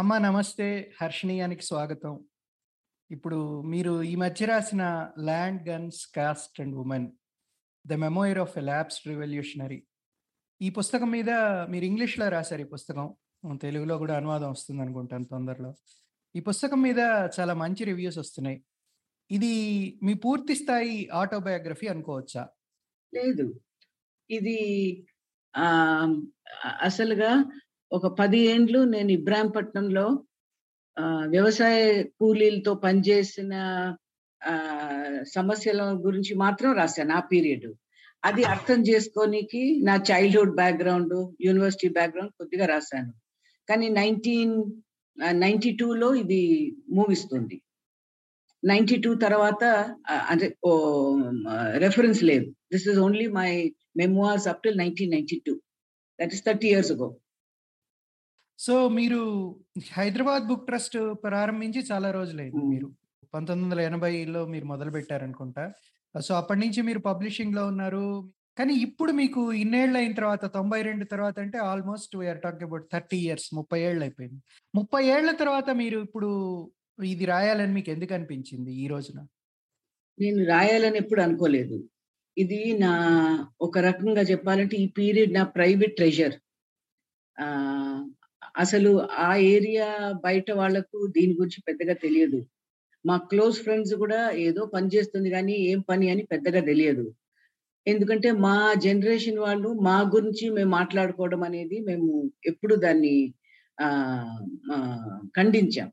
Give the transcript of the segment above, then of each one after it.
అమ్మ నమస్తే. హర్షిణీయానికి స్వాగతం. ఇప్పుడు మీరు ఈ మధ్య రాసిన 'land, guns, caste and woman the memoir of a lapsed revolutionary' ఈ పుస్తకం మీద మీరు ఇంగ్లీష్‌లో రాసారు ఈ పుస్తకం. తెలుగులో కూడా అనువాదం వస్తుంది అనుకుంటాను తొందరలో. ఈ పుస్తకం మీద చాలా మంచి రివ్యూస్ వస్తున్నాయి. ఇది మీ పూర్తి స్థాయి ఆటోబయోగ్రఫీ అనుకోవచ్చా? లేదు. ఇది అసలుగా ఒక పది ఏండ్లు నేను ఇబ్రాహీంపట్నంలో వ్యవసాయ కూలీలతో పనిచేసిన సమస్యల గురించి మాత్రం రాశాను ఆ పీరియడ్. అది అర్థం చేసుకోనికి నా చైల్డ్‌హుడ్ బ్యాక్‌గ్రౌండ్, యూనివర్సిటీ బ్యాక్‌గ్రౌండ్ కొద్దిగా రాశాను. కానీ నైన్టీన్ నైన్టీ టూలో ఇది మూవిస్తుంది నైన్టీ టూ తర్వాత అంటే రెఫరెన్స్ లేదు. This is only my memoirs up till 1992. That is 30 years ago. So, మీరు హైదరాబాద్ బుక్ ట్రస్ట్ ప్రారంభించి చాలా రోజులైంది. మీరు. 1980లో మీరు మొదలుపెట్టారనుకుంటా. సో, అప్పటి నుంచి మీరు పబ్లిషింగ్‌లో ఉన్నారు. కానీ ఇప్పుడు మీకు ఇన్నేళ్ళయిన తర్వాత 92 తర్వాత అంటే almost we are talking about 30 years 30 ఏళ్ళయిపోయింది. 30 ఏళ్ళ తర్వాత మీరు ఇప్పుడు ఇది రాయాలని మీకు ఎందుకు అనిపించింది ఈ రోజున? నేను రాయాలని ఎప్పుడు అనుకోలేదు. ఇది నా ఒక రకంగా చెప్పాలంటే ఈ పీరియడ్ నా ప్రైవేట్ ట్రెజర్. అసలు ఆ ఏరియా బయట వాళ్ళకు దీని గురించి పెద్దగా తెలియదు. మా క్లోజ్ ఫ్రెండ్స్ కూడా ఏదో పని చేస్తుంది కానీ ఏం పని అని పెద్దగా తెలియదు. ఎందుకంటే మా జనరేషన్ వాళ్ళు మా గురించి మేము మాట్లాడుకోవడం అనేది మేము ఎప్పుడు దాన్ని ఖండించాం.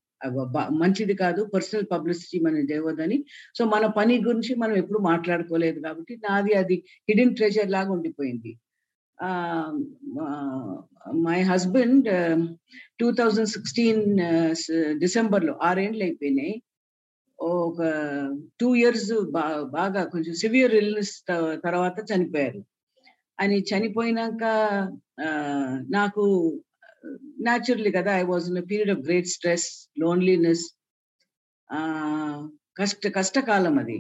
మంచిది కాదు. పర్సనల్ పబ్లిసిటీ మనం చేయవద్దని సో, మన పని గురించి మనం ఎప్పుడు మాట్లాడుకోలేదు కాబట్టి నాది అది హిడెన్ ట్రెజర్ లాగా ఉండిపోయింది. My husband two thousand sixteen డిసెంబర్‌లో 6 అయిపోయినాయి. ఒక టూ ఇయర్స్ బా బాగా కొంచెం సివియర్ ఇల్‌నెస్ తర్వాత చనిపోయారు. అని చనిపోయినాక నాకు న్యాచురలీ కదా! I was in period of great stress, loneliness కష్ట కష్టకాలం అది.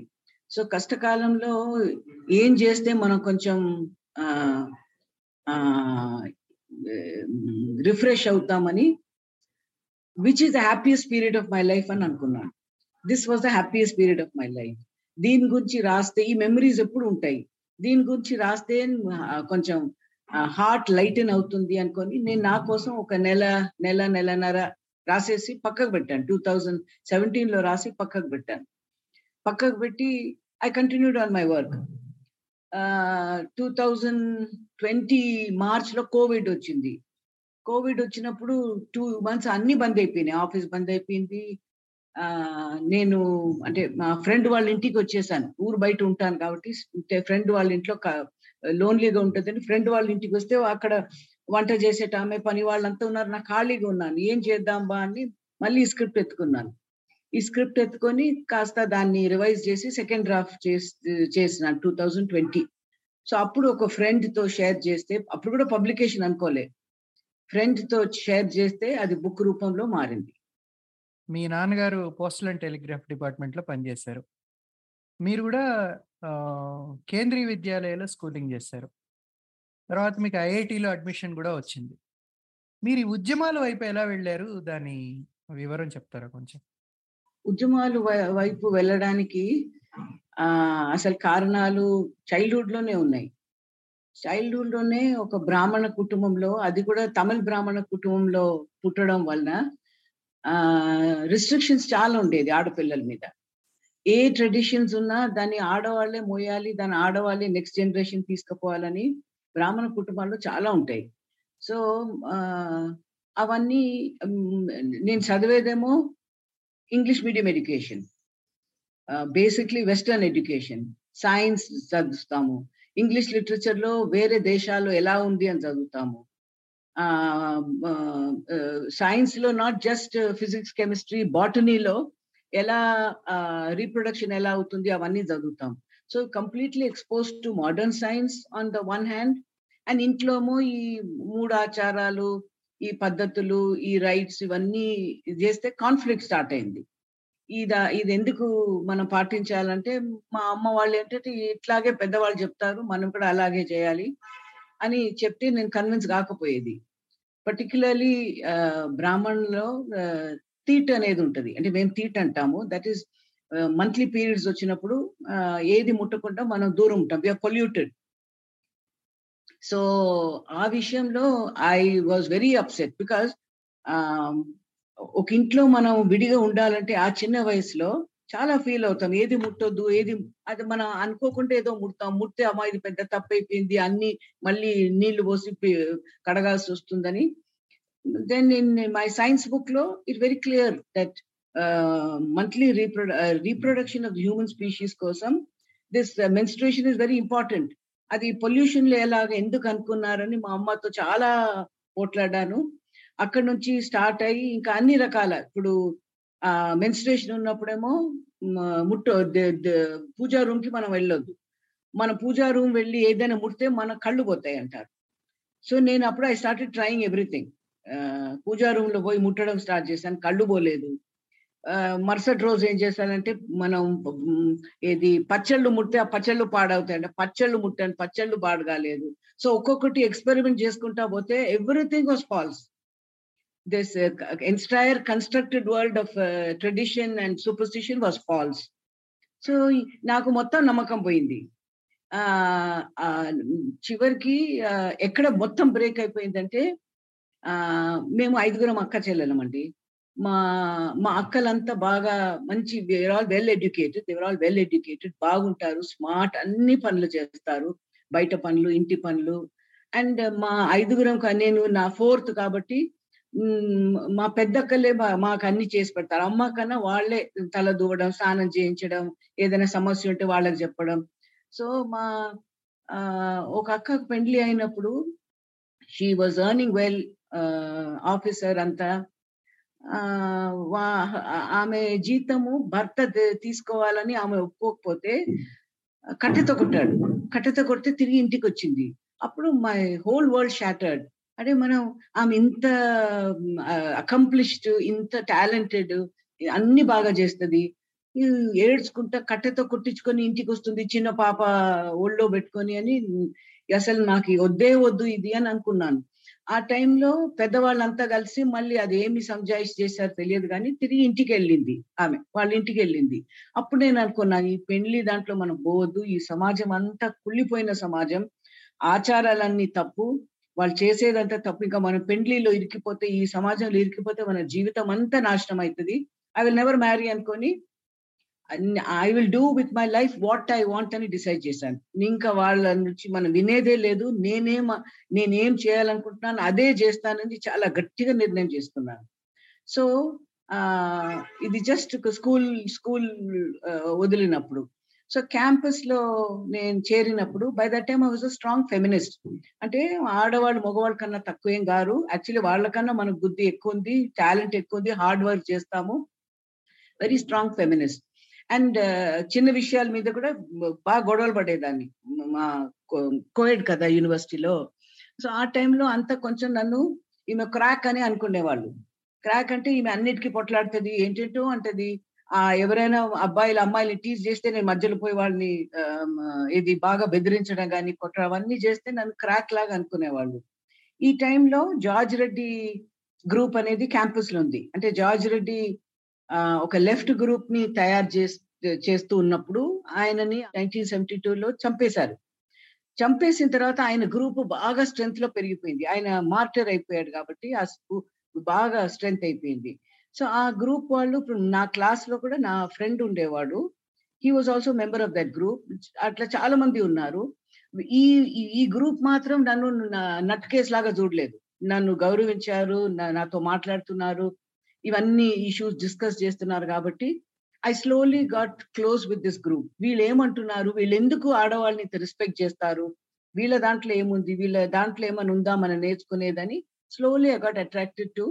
సో, కష్టకాలంలో ఏం చేస్తే మనం కొంచెం రిఫ్రెష్ అవుతామని which is the happiest period of my life అని అనుకున్నాను. This was the happiest period of my life. దీని గురించి రాస్తే ఈ మెమరీస్ ఎప్పుడు ఉంటాయి. దీని గురించి రాస్తే కొంచెం హార్ట్ లైటన్ అవుతుంది అనుకొని నేను నా కోసం ఒక నెల, నెల, నెలన్నర రాసేసి పక్కకు పెట్టాను. 2017లో రాసి పక్కకు పెట్టాను. పక్కకు పెట్టి I continued on my work. Two thousand twenty మార్చ్‌లో కోవిడ్ వచ్చింది. కోవిడ్ వచ్చినప్పుడు టూ మంత్స్ అన్ని బంద్ అయిపోయినాయి. ఆఫీస్ బంద్ అయిపోయింది. నేను అంటే మా ఫ్రెండ్ వాళ్ళ ఇంటికి వచ్చేసాను. ఊరు బయట ఉంటాను కాబట్టి ఫ్రెండ్ వాళ్ళ ఇంట్లో లోన్‌లీగా ఉంటుందని ఫ్రెండ్ వాళ్ళ ఇంటికి వస్తే అక్కడ వంట చేసేటామె, పని వాళ్ళంతా ఉన్నారు. నాకు ఖాళీగా ఉన్నాను. ఏం చేద్దాం బా అని మళ్ళీ స్క్రిప్ట్ ఎత్తుకున్నాను. ఈ స్క్రిప్ట్ ఎత్తుకొని కాస్త దాన్ని రివైజ్ చేసి సెకండ్ డ్రాఫ్ట్ చేస్ చేసినాను 2020. సో, అప్పుడు ఒక ఫ్రెండ్‌తో షేర్ చేస్తే అప్పుడు కూడా పబ్లికేషన్ అనుకోలే. ఫ్రెండ్‌తో షేర్ చేస్తే అది బుక్ రూపంలో మారింది. మీ నాన్నగారు పోస్టల్ అండ్ టెలిగ్రాఫ్ డిపార్ట్మెంట్‌లో పనిచేశారు. మీరు కూడా కేంద్రీయ విద్యాలయాలో స్కూలింగ్ చేశారు. తర్వాత మీకు ఐఐటిలో అడ్మిషన్ కూడా వచ్చింది. మీరు ఈ ఉద్యమాల వైపు ఎలా వెళ్ళారు దాని వివరం చెప్తారా కొంచెం? ఉద్యమాలు వై వైపు వెళ్ళడానికి ఆ అసలు కారణాలు చైల్డ్హుడ్లోనే ఉన్నాయి. చైల్డ్‌హుడ్‌లోనే ఒక బ్రాహ్మణ కుటుంబంలో అది కూడా తమిళ బ్రాహ్మణ కుటుంబంలో పుట్టడం వలన రిస్ట్రిక్షన్స్ చాలా ఉండేది ఆడపిల్లల మీద. ఏ ట్రెడిషన్స్ ఉన్నా దాన్ని ఆడవాళ్ళే మోయాలి. దాన్ని ఆడవాళ్ళే నెక్స్ట్ జనరేషన్ తీసుకుపోవాలని బ్రాహ్మణ కుటుంబాల్లో చాలా ఉంటాయి. సో, అవన్నీ నేను చదివేదేమో English medium education. Ah, basically western education. Science చదువుతాము. ఇంగ్లీష్ లిటరేచర్‌లో వేరే దేశాల్లో ఎలా ఉంది అని చదువుతాము. సైన్స్‌లో నాట్ జస్ట్ ఫిజిక్స్, కెమిస్ట్రీ, బాటనీలో ఎలా రీప్రొడక్షన్ ఎలా అవుతుంది అవన్నీ చదువుతాం. So, completely expose to modern science on the one hand and ఇంట్లోమో ఈ మూఢాచారాలు, ఈ పద్ధతులు, ఈ రైట్స్ ఇవన్నీ చేస్తే కాన్ఫ్లిక్ట్ స్టార్ట్ అయింది. ఇది ఇది ఎందుకు మనం పాటించాలంటే మా అమ్మ వాళ్ళు ఏంటంటే ఇట్లాగే పెద్దవాళ్ళు చెప్తారు. మనం కూడా అలాగే చేయాలి అని చెప్తే నేను కన్విన్స్ కాకపోయేది. పర్టికులర్లీ బ్రాహ్మణ్లో తీట్ అనేది ఉంటది అంటే మేము తీట్ అంటాము దట్ ఈస్ మంత్లీ పీరియడ్స్ వచ్చినప్పుడు ఏది ముట్టకుండా మనం దూరం ఉంటాం విఆర్ పొల్యూటెడ్ సో ఆ విషయంలో I was very upset because ఒక ఇంట్లో మనం విడిగా ఉండాలంటే ఆ చిన్న వయసులో చాలా ఫీల్ అవుతాం. ఏది ముట్టొద్దు ఏది అది మనం అనుకోకుండా ఏదో ముడతాం. ముడితే అమ్మా ఇది పెద్ద తప్పైపోయింది అన్ని మళ్ళీ నీళ్ళు పోసి కడగాల్సి వస్తుందని. దెన్ ఇన్ మై సైన్స్ బుక్లో it very clear that monthly repro reproduction of human species కోసం this menstruation is very important అది పొల్యూషన్ లేలాగా ఎందుకు అనుకున్నారని మా అమ్మతో చాలా పోట్లాడాను. అక్కడ నుంచి స్టార్ట్ అయ్యి ఇంకా అన్ని రకాల ఇప్పుడు ఆ మెన్స్ట్రేషన్ ఉన్నప్పుడేమో ముట్ట పూజా రూమ్కి మనం వెళ్ళొద్దు. మన పూజా రూమ్ వెళ్ళి ఏదైనా ముడితే మన కళ్ళు పోతాయి అంటారు. సో నేను అప్పుడు I start trying everything puja రూమ్లో పోయి ముట్టడం స్టార్ట్ చేశాను. కళ్ళు పోలేదు. మరుసటి రోజు ఏం చేశానంటే మనం ఏది పచ్చళ్ళు ముడితే ఆ పచ్చళ్ళు పాడవుతాయండి పచ్చళ్ళు ముట్టాను పచ్చళ్ళు పాడు కాలేదు సో ఒక్కొక్కటి ఎక్స్పెరిమెంట్ చేసుకుంటా పోతే everything was false. This uh, constructed world of tradition and superstition was false so నాకు మొత్తం నమ్మకం పోయింది. చివరికి ఎక్కడ మొత్తం బ్రేక్ అయిపోయిందంటే మేము ఐదుగురం అక్క చెల్లెలమండి. మా మా అక్కలంతా బాగా మంచి where all well educated they were all well educated బాగుంటారు స్మార్ట్ అన్ని పనులు చేస్తారు బయట పనులు ఇంటి పనులు. అండ్ మా ఐదుగురం నేను నా ఫోర్త్ కాబట్టి మా పెద్దక్కలే మాకు అన్ని చేసి పెడతారు. అమ్మ కన్నా వాళ్ళే తల దూవడం స్నానం చేయించడం ఏదైనా సమస్య ఉంటే వాళ్ళకి చెప్పడం. సో మా ఒక అక్కకు పెండ్లి అయినప్పుడు she was earning well officer అంతా. ఆమె జీతము భర్త తీసుకోవాలని ఆమె ఒప్పుకోకపోతే కట్టెతో కొట్టాడు. కట్టెతో కొడితే తిరిగి ఇంటికి వచ్చింది అప్పుడు మై హోల్ వరల్డ్ షాటర్డ్. అంటే మనం ఆమె ఇంత అకంప్లిష్డ్ ఇంత టాలెంటెడ్ అన్ని బాగా చేస్తుంది. ఏడ్చుకుంటా కట్టెతో కొట్టించుకొని ఇంటికి వస్తుంది చిన్న పాప ఒళ్ళో పెట్టుకొని అని అసలు నాకు వద్దే వద్దు ఇది అని అనుకున్నాను. ఆ టైంలో పెద్దవాళ్ళంతా కలిసి మళ్ళీ అది ఏమి సంజాయిష్ చేశారో తెలియదు కానీ తిరిగి ఇంటికి వెళ్ళింది ఆమె వాళ్ళ ఇంటికి వెళ్ళింది. అప్పుడు నేను అనుకున్నాను ఈ పెళ్ళి దాంట్లో మనం పోవద్దు ఈ సమాజం అంతా కుళ్ళిపోయిన సమాజం ఆచారాలన్నీ తప్పు వాళ్ళు చేసేదంతా తప్పు ఇంకా మనం పెండ్లిలో ఇరికిపోతే ఈ సమాజంలో ఇరికిపోతే మన జీవితం అంతా నాశనం అవుతుంది. ఐ విల్ నెవర్ మ్యారీ అనుకొని I will do with my life what I want అని డిసైడ్ చేశాను. ఇంకా వాళ్ళ నుంచి మనం వినేదే లేదు. నేనేం నేనేం చేయాలనుకుంటున్నాను అదే చేస్తానని చాలా గట్టిగా నిర్ణయం చేసుకున్నాను. సో ఇది జస్ట్ స్కూల్ స్కూల్ వదిలినప్పుడు. సో క్యాంపస్లో నేను చేరినప్పుడు by that time I was a strong feminist అంటే ఆడవాళ్ళు మగవాళ్ళ కన్నా తక్కువేం గారు యాక్చువల్లీ వాళ్ళకన్నా మనకు బుద్ధి ఎక్కువ ఉంది టాలెంట్ ఎక్కువ ఉంది హార్డ్ వర్క్ చేస్తాము. వెరీ స్ట్రాంగ్ ఫెమినిస్ట్ అండ్ చిన్న విషయాల మీద కూడా బాగా గొడవలు పడేదాన్ని. మా కోవిడ్ కదా యూనివర్సిటీలో. సో ఆ టైంలో అంత కొంచెం నన్ను ఈమె క్రాక్ అని అనుకునేవాళ్ళు. క్రాక్ అంటే ఈమె అన్నిటికీ పొట్లాడుతుంది ఏంటంటో అంటది. ఆ ఎవరైనా అబ్బాయిలు అమ్మాయిలు టీజ్ చేస్తే నేను మధ్యలో పోయి వాళ్ళని ఇది బాగా బెదిరించడం కానీ కొట్టడం అవన్నీ చేస్తే నన్ను క్రాక్ లాగా అనుకునేవాళ్ళు. ఈ టైంలో జార్జ్ రెడ్డి గ్రూప్ అనేది క్యాంపస్లో ఉంది. అంటే జార్జ్ రెడ్డి ఒక లెఫ్ట్ గ్రూప్ని తయారు చేస్తూ ఉన్నప్పుడు ఆయనని నైన్టీన్ సెవెంటీ లో చంపేశారు. చంపేసిన తర్వాత ఆయన గ్రూప్ బాగా స్ట్రెంగ్త్లో పెరిగిపోయింది. ఆయన మార్టర్ అయిపోయాడు కాబట్టి ఆ బాగా స్ట్రెంగ్త్ అయిపోయింది. సో ఆ గ్రూప్ వాళ్ళు ఇప్పుడు నా క్లాస్లో కూడా నా ఫ్రెండ్ ఉండేవాడు. He was also member of that group అట్లా చాలా మంది ఉన్నారు. ఈ ఈ గ్రూప్ మాత్రం నన్ను నట్ కేస్ లాగా చూడలేదు. నన్ను గౌరవించారు నాతో మాట్లాడుతున్నారు. ఇవన్నీ ఇష్యూస్ డిస్కస్ చేస్తున్నారు కాబట్టి I slowly got close with this group వీళ్ళు ఏమంటున్నారు? వీళ్ళు ఎందుకు ఆడవాళ్ళని రెస్పెక్ట్ చేస్తారు? వీళ్ళ దాంట్లో ఏముంది? వీళ్ళ దాంట్లో ఏమైనా ఉందా? మనం నేర్చుకునేదని slowly I got attracted to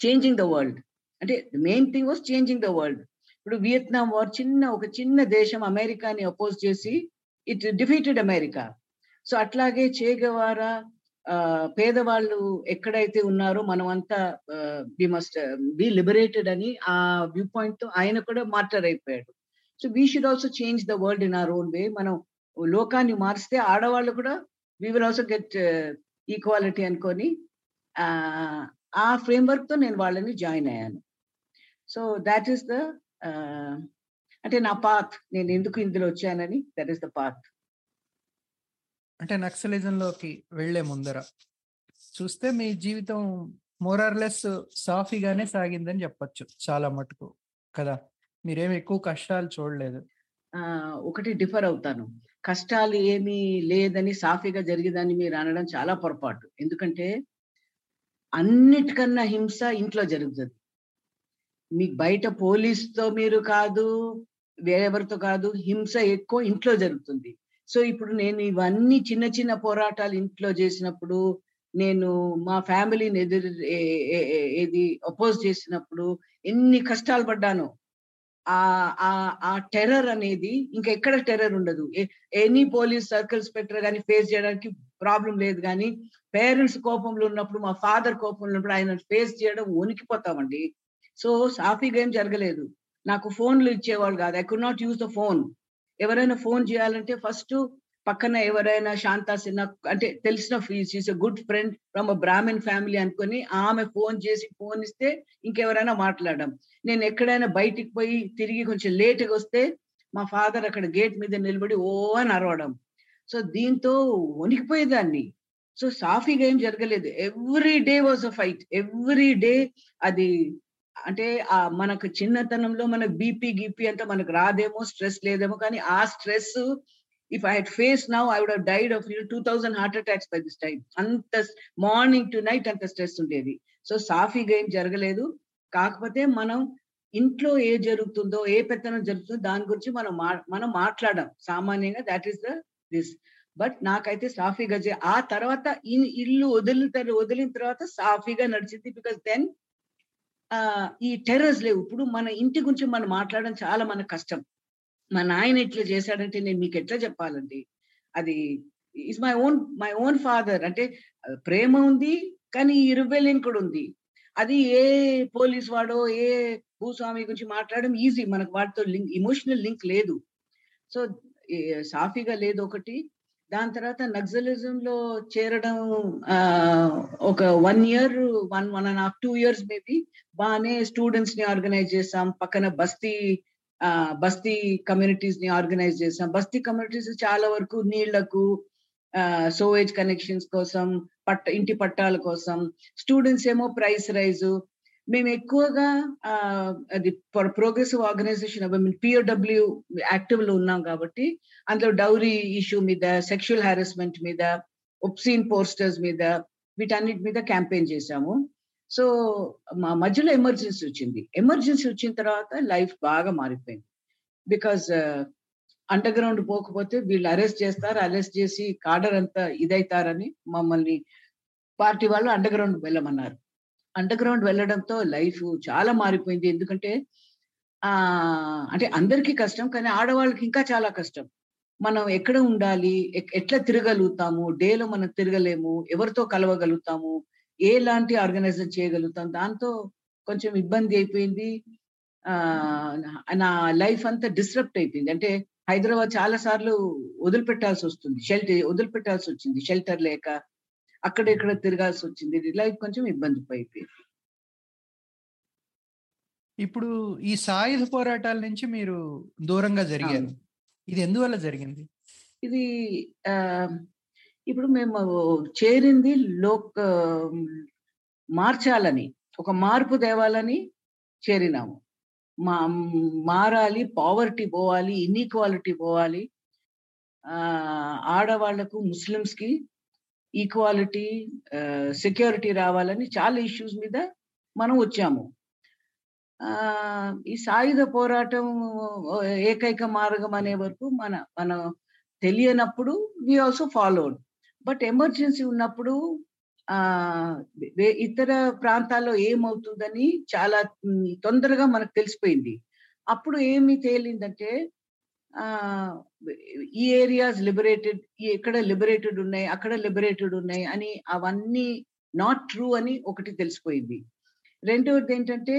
changing the world అంటే main thing was changing the world ఇప్పుడు వియత్నాం వార్ చిన్న ఒక చిన్న దేశం అమెరికాని అపోజ్ చేసి ఇట్ డిఫీటెడ్ అమెరికా సో అట్లాగే చేగవారా పేదవాళ్ళు ఎక్కడైతే ఉన్నారో మనం అంతా బి మస్ట్ బి లిబరేటెడ్ అని ఆ వ్యూ పాయింట్తో ఆయన కూడా మార్టర్ అయిపోయాడు. So we should also change the world in our own way మనం లోకాన్ని మారిస్తే ఆడవాళ్ళు కూడా we will also get equality అనుకొని ఆ ఫ్రేమ్వర్క్తో నేను వాళ్ళని జాయిన్ అయ్యాను. సో దాట్ ఈస్ ద అంటే నా పాత్ నేను ఎందుకు ఇందులో వచ్చానని దట్ ఈస్ ద పాత్ అంటే నక్సలిజంలోకి వెళ్ళే ముందర. చూస్తే మీ జీవితం మోరార్లెస్ సాఫీగానే సాగిందని చెప్పొచ్చు చాలా మటుకు కదా? మీరేం ఎక్కువ కష్టాలు చూడలేదు. ఒకటి డిఫర్ అవుతాను. కష్టాలు ఏమీ లేదని సాఫీగా జరిగేదని మీరు అనడం చాలా పొరపాటు. ఎందుకంటే అన్నిటికన్నా హింస ఇంట్లో జరుగుతుంది. మీకు బయట పోలీస్తో మీరు కాదు వేరెవరితో కాదు హింస ఎక్కువ ఇంట్లో జరుగుతుంది. సో ఇప్పుడు నేను ఇవన్నీ చిన్న చిన్న పోరాటాలు ఇంట్లో చేసినప్పుడు నేను మా ఫ్యామిలీని ఎదురు ఏది అపోజ్ చేసినప్పుడు ఎన్ని కష్టాలు పడ్డాను ఆ ఆ టెర్రర్ అనేది ఇంకా ఎక్కడ టెర్రర్ ఉండదు. ఎనీ పోలీస్ సర్కిల్స్ పెట్టరు కానీ ఫేస్ చేయడానికి ప్రాబ్లం లేదు కానీ పేరెంట్స్ కోపంలో ఉన్నప్పుడు మా ఫాదర్ కోపంలో ఉన్నప్పుడు ఆయన ఫేస్ చేయడం వణికిపోతామండి. సో సాఫీగా ఏం జరగలేదు. నాకు ఫోన్లు ఇచ్చేవాళ్ళు కాదు. I could not use the phone ఎవరైనా ఫోన్ చేయాలంటే ఫస్ట్ పక్కన ఎవరైనా శాంతా సిన్హా అంటే తెలిసిన she's a good friend from a family అనుకొని ఆమె ఫోన్ చేసి ఫోన్ ఇస్తే ఇంకెవరైనా మాట్లాడడం. నేను ఎక్కడైనా బయటికి పోయి తిరిగి కొంచెం లేట్గా వస్తే మా ఫాదర్ అక్కడ గేట్ మీద నిలబడి ఓ అని అరవడం. సో దీంతో వణికిపోయేదాన్ని. సో సాఫీగా ఏం జరగలేదు. Every day was a fight every day అది అంటే ఆ మనకు చిన్నతనంలో మన బీపీ గీపీ అంతా మనకు రాదేమో స్ట్రెస్ లేదేమో కానీ ఆ stress if I had face now I would have died of two thousand heart attacks by this time అంత మార్నింగ్ టు నైట్ అంత స్ట్రెస్ ఉండేది. సో సాఫీగా ఏం జరగలేదు. కాకపోతే మనం ఇంట్లో ఏ జరుగుతుందో ఏ పెత్తనం జరుగుతుందో దాని గురించి మనం మనం మాట్లాడడం సామాన్యంగా that is the this but నాకైతే సాఫీగా ఆ తర్వాత ఇల్లు వదిలిన వదిలిన తర్వాత సాఫీగా నడిచింది బికాస్ దెన్ ఈ టెర్రర్స్ లేవు. ఇప్పుడు మన ఇంటి గురించి మనం మాట్లాడడం చాలా మన కష్టం. మా నాయన ఇట్లా చేశాడంటే నేను మీకు ఎట్లా చెప్పాలండి? అది is my own my own father అంటే ప్రేమ ఉంది కానీ ఇరువెలిన్ కూడా ఉంది అది ఏ పోలీస్ వాడో ఏ భూస్వామి గురించి మాట్లాడడం ఈజీ మనకు వాటితో లింక్ ఇమోషనల్ లింక్ లేదు. సో సాఫీగా లేదు ఒకటి. దాని తర్వాత నక్సలిజం లో చేరడం ఒక one year one one and half two years maybe బాగానే స్టూడెంట్స్ని ఆర్గనైజ్ చేసాం. పక్కన బస్తీ బస్తీ కమ్యూనిటీస్ని ఆర్గనైజ్ చేసాం. బస్తీ కమ్యూనిటీస్ చాలా వరకు నీళ్ళకు సోవేజ్ కనెక్షన్స్ కోసం పట్ట ఇంటి పట్టాల కోసం. స్టూడెంట్స్ ఏమో ప్రైస్ రైజు మేము ఎక్కువగా అది ప్రోగ్రెసివ్ ఆర్గనైజేషన్ పిఓడబ్ల్యూ యాక్టివ్లో ఉన్నాం కాబట్టి అందులో డౌరీ ఇష్యూ మీద సెక్షువల్ హారాస్మెంట్ మీద ఒప్సీన్ పోస్టర్స్ మీద వీటన్నిటి మీద క్యాంపెయిన్ చేశాము. సో మా మధ్యలో ఎమర్జెన్సీ వచ్చింది. ఎమర్జెన్సీ వచ్చిన తర్వాత లైఫ్ బాగా మారిపోయింది. బికాజ్ అండర్ గ్రౌండ్ పోకపోతే వీళ్ళు అరెస్ట్ చేస్తారు అరెస్ట్ చేసి కాడర్ అంతా ఇదైతారని మమ్మల్ని పార్టీ వాళ్ళు అండర్ గ్రౌండ్ వెళ్ళమన్నారు. అండర్ గ్రౌండ్ వెళ్ళడంతో లైఫ్ చాలా మారిపోయింది. ఎందుకంటే ఆ అంటే అందరికీ కష్టం కానీ ఆడవాళ్ళకి ఇంకా చాలా కష్టం. మనం ఎక్కడ ఉండాలి? ఎట్లా తిరగలుగుతాము? డేలో మనం తిరగలేము. ఎవరితో కలవగలుగుతాము? ఎలాంటి ఆర్గనైజేషన్ చేయగలుగుతాం? దాంతో కొంచెం ఇబ్బంది అయిపోయింది. ఆ నా లైఫ్ అంతా డిస్టర్బ్ అయిపోయింది. అంటే హైదరాబాద్ చాలా సార్లు వదిలిపెట్టాల్సి వస్తుంది. షెల్టర్ వదిలిపెట్టాల్సి వచ్చింది. షెల్టర్ లేక అక్కడ ఇక్కడ తిరగాల్సి వచ్చింది? లైఫ్ కొంచెం ఇబ్బంది అయిపోయింది ఇప్పుడు ఈ సాయుధ పోరాటాల నుంచి మీరు దూరంగా జరిగారు. ఇది ఎందువల్ల జరిగింది? ఇది ఇప్పుడు మేము చేరింది లోక్ మార్చాలని ఒక మార్పు తేవాలని చేరినాము. మా మారాలి పావర్టీ పోవాలి ఇన్ఈక్వాలిటీ పోవాలి. ఆడవాళ్ళకు ముస్లిమ్స్కి ఈక్వాలిటీ సెక్యూరిటీ uh, రావాలని చాలా ఇష్యూస్ మీద మనం వచ్చాము. ఈ సాయుధ పోరాటం ఏకైక మార్గం అనే వరకు మన మనం తెలియనప్పుడు we also followed but emergency ఉన్నప్పుడు ఇతర ప్రాంతాల్లో ఏమవుతుందని చాలా తొందరగా మనకు తెలిసిపోయింది. అప్పుడు ఏమి తేలిందంటే ఈ ఏరియాస్ లిబరేటెడ్ ఎక్కడ లిబరేటెడ్ ఉన్నాయి అక్కడ లిబరేటెడ్ ఉన్నాయి అని అవన్నీ నాట్ ట్రూ అని ఒకటి తెలిసిపోయింది. రెండవది ఏంటంటే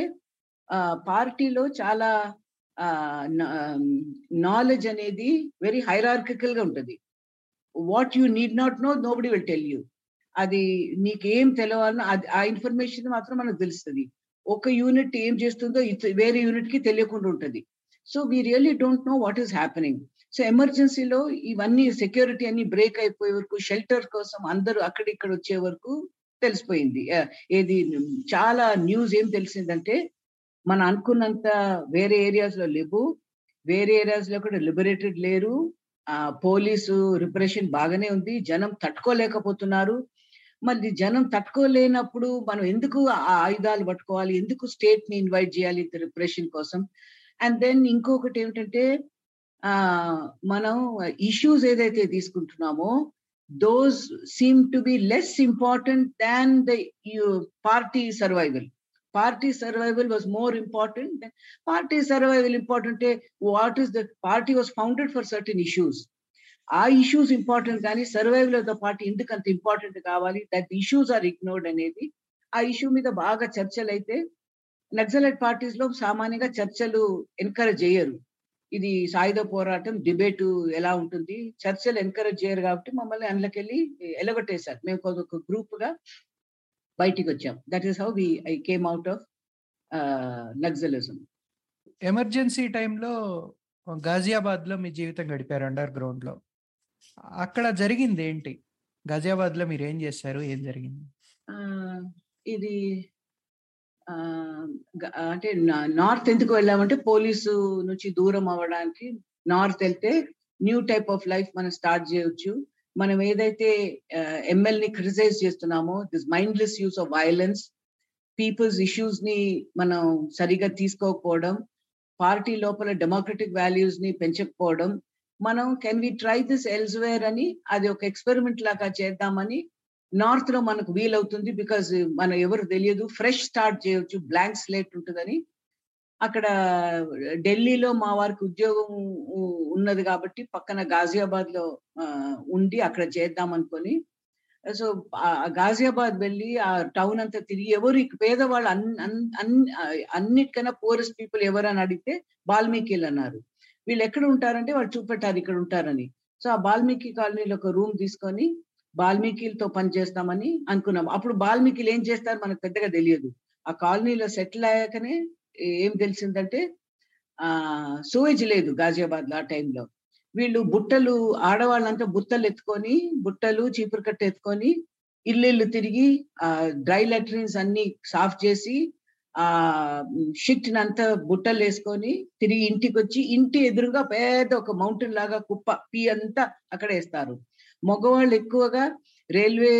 పార్టీలో చాలా నాలెడ్జ్ అనేది వెరీ హైరార్కికల్గా ఉంటుంది. What you need not know nobody will tell you అది నీకేం తెలవాలన్నా అది ఆ ఇన్ఫర్మేషన్ మాత్రం మనకు తెలుస్తుంది. ఒక యూనిట్ ఏం చేస్తుందో వేరే యూనిట్కి తెలియకుండా ఉంటుంది. So we really don't know what is happening so ఎమర్జెన్సీలో ఇవన్నీ సెక్యూరిటీ అన్ని బ్రేక్ అయిపోయే వరకు షెల్టర్ కోసం అందరూ అక్కడిక్కడ వచ్చే వరకు తెలిసిపోయింది. ఏది చాలా న్యూస్ ఏం తెలిసిందంటే మనం అనుకున్నంత వేరే ఏరియాస్లో లేవు. వేరే ఏరియాస్లో కూడా లిబరేటెడ్ లేరు. ఆ పోలీసు రిప్రెషన్ బాగానే ఉంది. జనం తట్టుకోలేకపోతున్నారు. మరి జనం తట్టుకోలేనప్పుడు మనం ఎందుకు ఆ ఆయుధాలు పట్టుకోవాలి? ఎందుకు స్టేట్ని ఇన్వైట్ చేయాలి రిప్రెషన్ కోసం? అండ్ దెన్ ఇంకొకటి ఏమిటంటే మనం ఇష్యూస్ ఏదైతే తీసుకుంటున్నామో those seem to be less important than the party survival party survival was more important party survival important what is the party was founded for certain issues ఆ issues important కానీ survival of the party ఎందుకు అంత important కావాలి? That issues are ignored అనేది ఆ issue మీద బాగా చర్చలు అయితే నక్సలైట్ పార్టీస్లో సామాన్యంగా చర్చలు ఎన్కరేజ్ చేయరు. ఇది సాయుధ పోరాటం డిబేట్ ఎలా ఉంటుంది? చర్చలు ఎంకరేజ్ చేయరు కాబట్టి మమ్మల్ని అందులోకెళ్ళి ఎలగొట్టేశారు. మేము ఒక గ్రూప్గా బయటికి వచ్చాం. That is how we I came out of Naxalism. Emergency టైంలో గాజియాబాద్లో మీ జీవితం గడిపారు అండర్ గ్రౌండ్లో అక్కడ జరిగింది ఏంటి? గాజియాబాద్లో మీరు ఏం చేశారు? ఏం జరిగింది? ఇది అంటే నార్త్ ఎందుకు వెళ్ళామంటే పోలీసు నుంచి దూరం అవ్వడానికి నార్త్ వెళ్తే న్యూ టైప్ ఆఫ్ లైఫ్ మనం స్టార్ట్ చేయొచ్చు. మనం ఏదైతే ఎంఎల్ని క్రిటిసైజ్ చేస్తున్నామో this mindless use of violence people's ఇష్యూస్ని మనం సరిగా తీసుకోకపోవడం పార్టీ లోపల డెమోక్రటిక్ వాల్యూస్ని పెంచకపోవడం మనం can we try this elsewhere అని అది ఒక ఎక్స్పెరిమెంట్ లాగా చేద్దామని నార్త్లో మనకు వీలవుతుంది బికాజ్ మనం ఎవరు తెలియదు. ఫ్రెష్ స్టార్ట్ చేయొచ్చు బ్లాంక్ స్లేట్ ఉంటుందని. అక్కడ ఢిల్లీలో మా వారికి ఉద్యోగం ఉన్నది కాబట్టి పక్కన గాజియాబాద్లో ఆ, ఉండి అక్కడ చేద్దాం అనుకొని. సో గాజియాబాద్ వెళ్ళి ఆ టౌన్ అంతా తిరిగి ఎవరు పేదవాళ్ళు అన్ అన్- అన్నిటికన్నా పూరెస్ట్ పీపుల్ ఎవరని అడిగితే వాల్మీకిలు అన్నారు. వీళ్ళు ఎక్కడ ఉంటారంటే వాళ్ళు చూపెట్టారు ఇక్కడ ఉంటారని. సో ఆ వాల్మీకి కాలనీలో ఒక రూమ్ తీసుకొని బాల్మీకిలతో పని చేస్తామని అనుకున్నాం అప్పుడు బాల్మీకిలు ఏం చేస్తారు మనకు పెద్దగా తెలియదు. ఆ కాలనీలో సెటిల్ అయ్యాకనే ఏం తెలిసిందంటే ఆ సూవేజ్ లేదు గాజియాబాద్లో ఆ టైంలో. వీళ్ళు బుట్టలు ఆడవాళ్ళంతా బుట్టలు ఎత్తుకొని బుట్టలు చీపురు కట్ట ఎత్తుకొని ఇల్లు ఇల్లు తిరిగి ఆ డ్రై లెటరిన్స్ అన్ని సాఫ్ చేసి ఆ షిట్ అంతా బుట్టలు వేసుకొని తిరిగి ఇంటికి వచ్చి ఇంటి ఎదురుగా పెద్ద ఒక మౌంటైన్ లాగా కుప్ప పీ అంతా అక్కడ వేస్తారు. మగవాళ్ళు ఎక్కువగా రైల్వే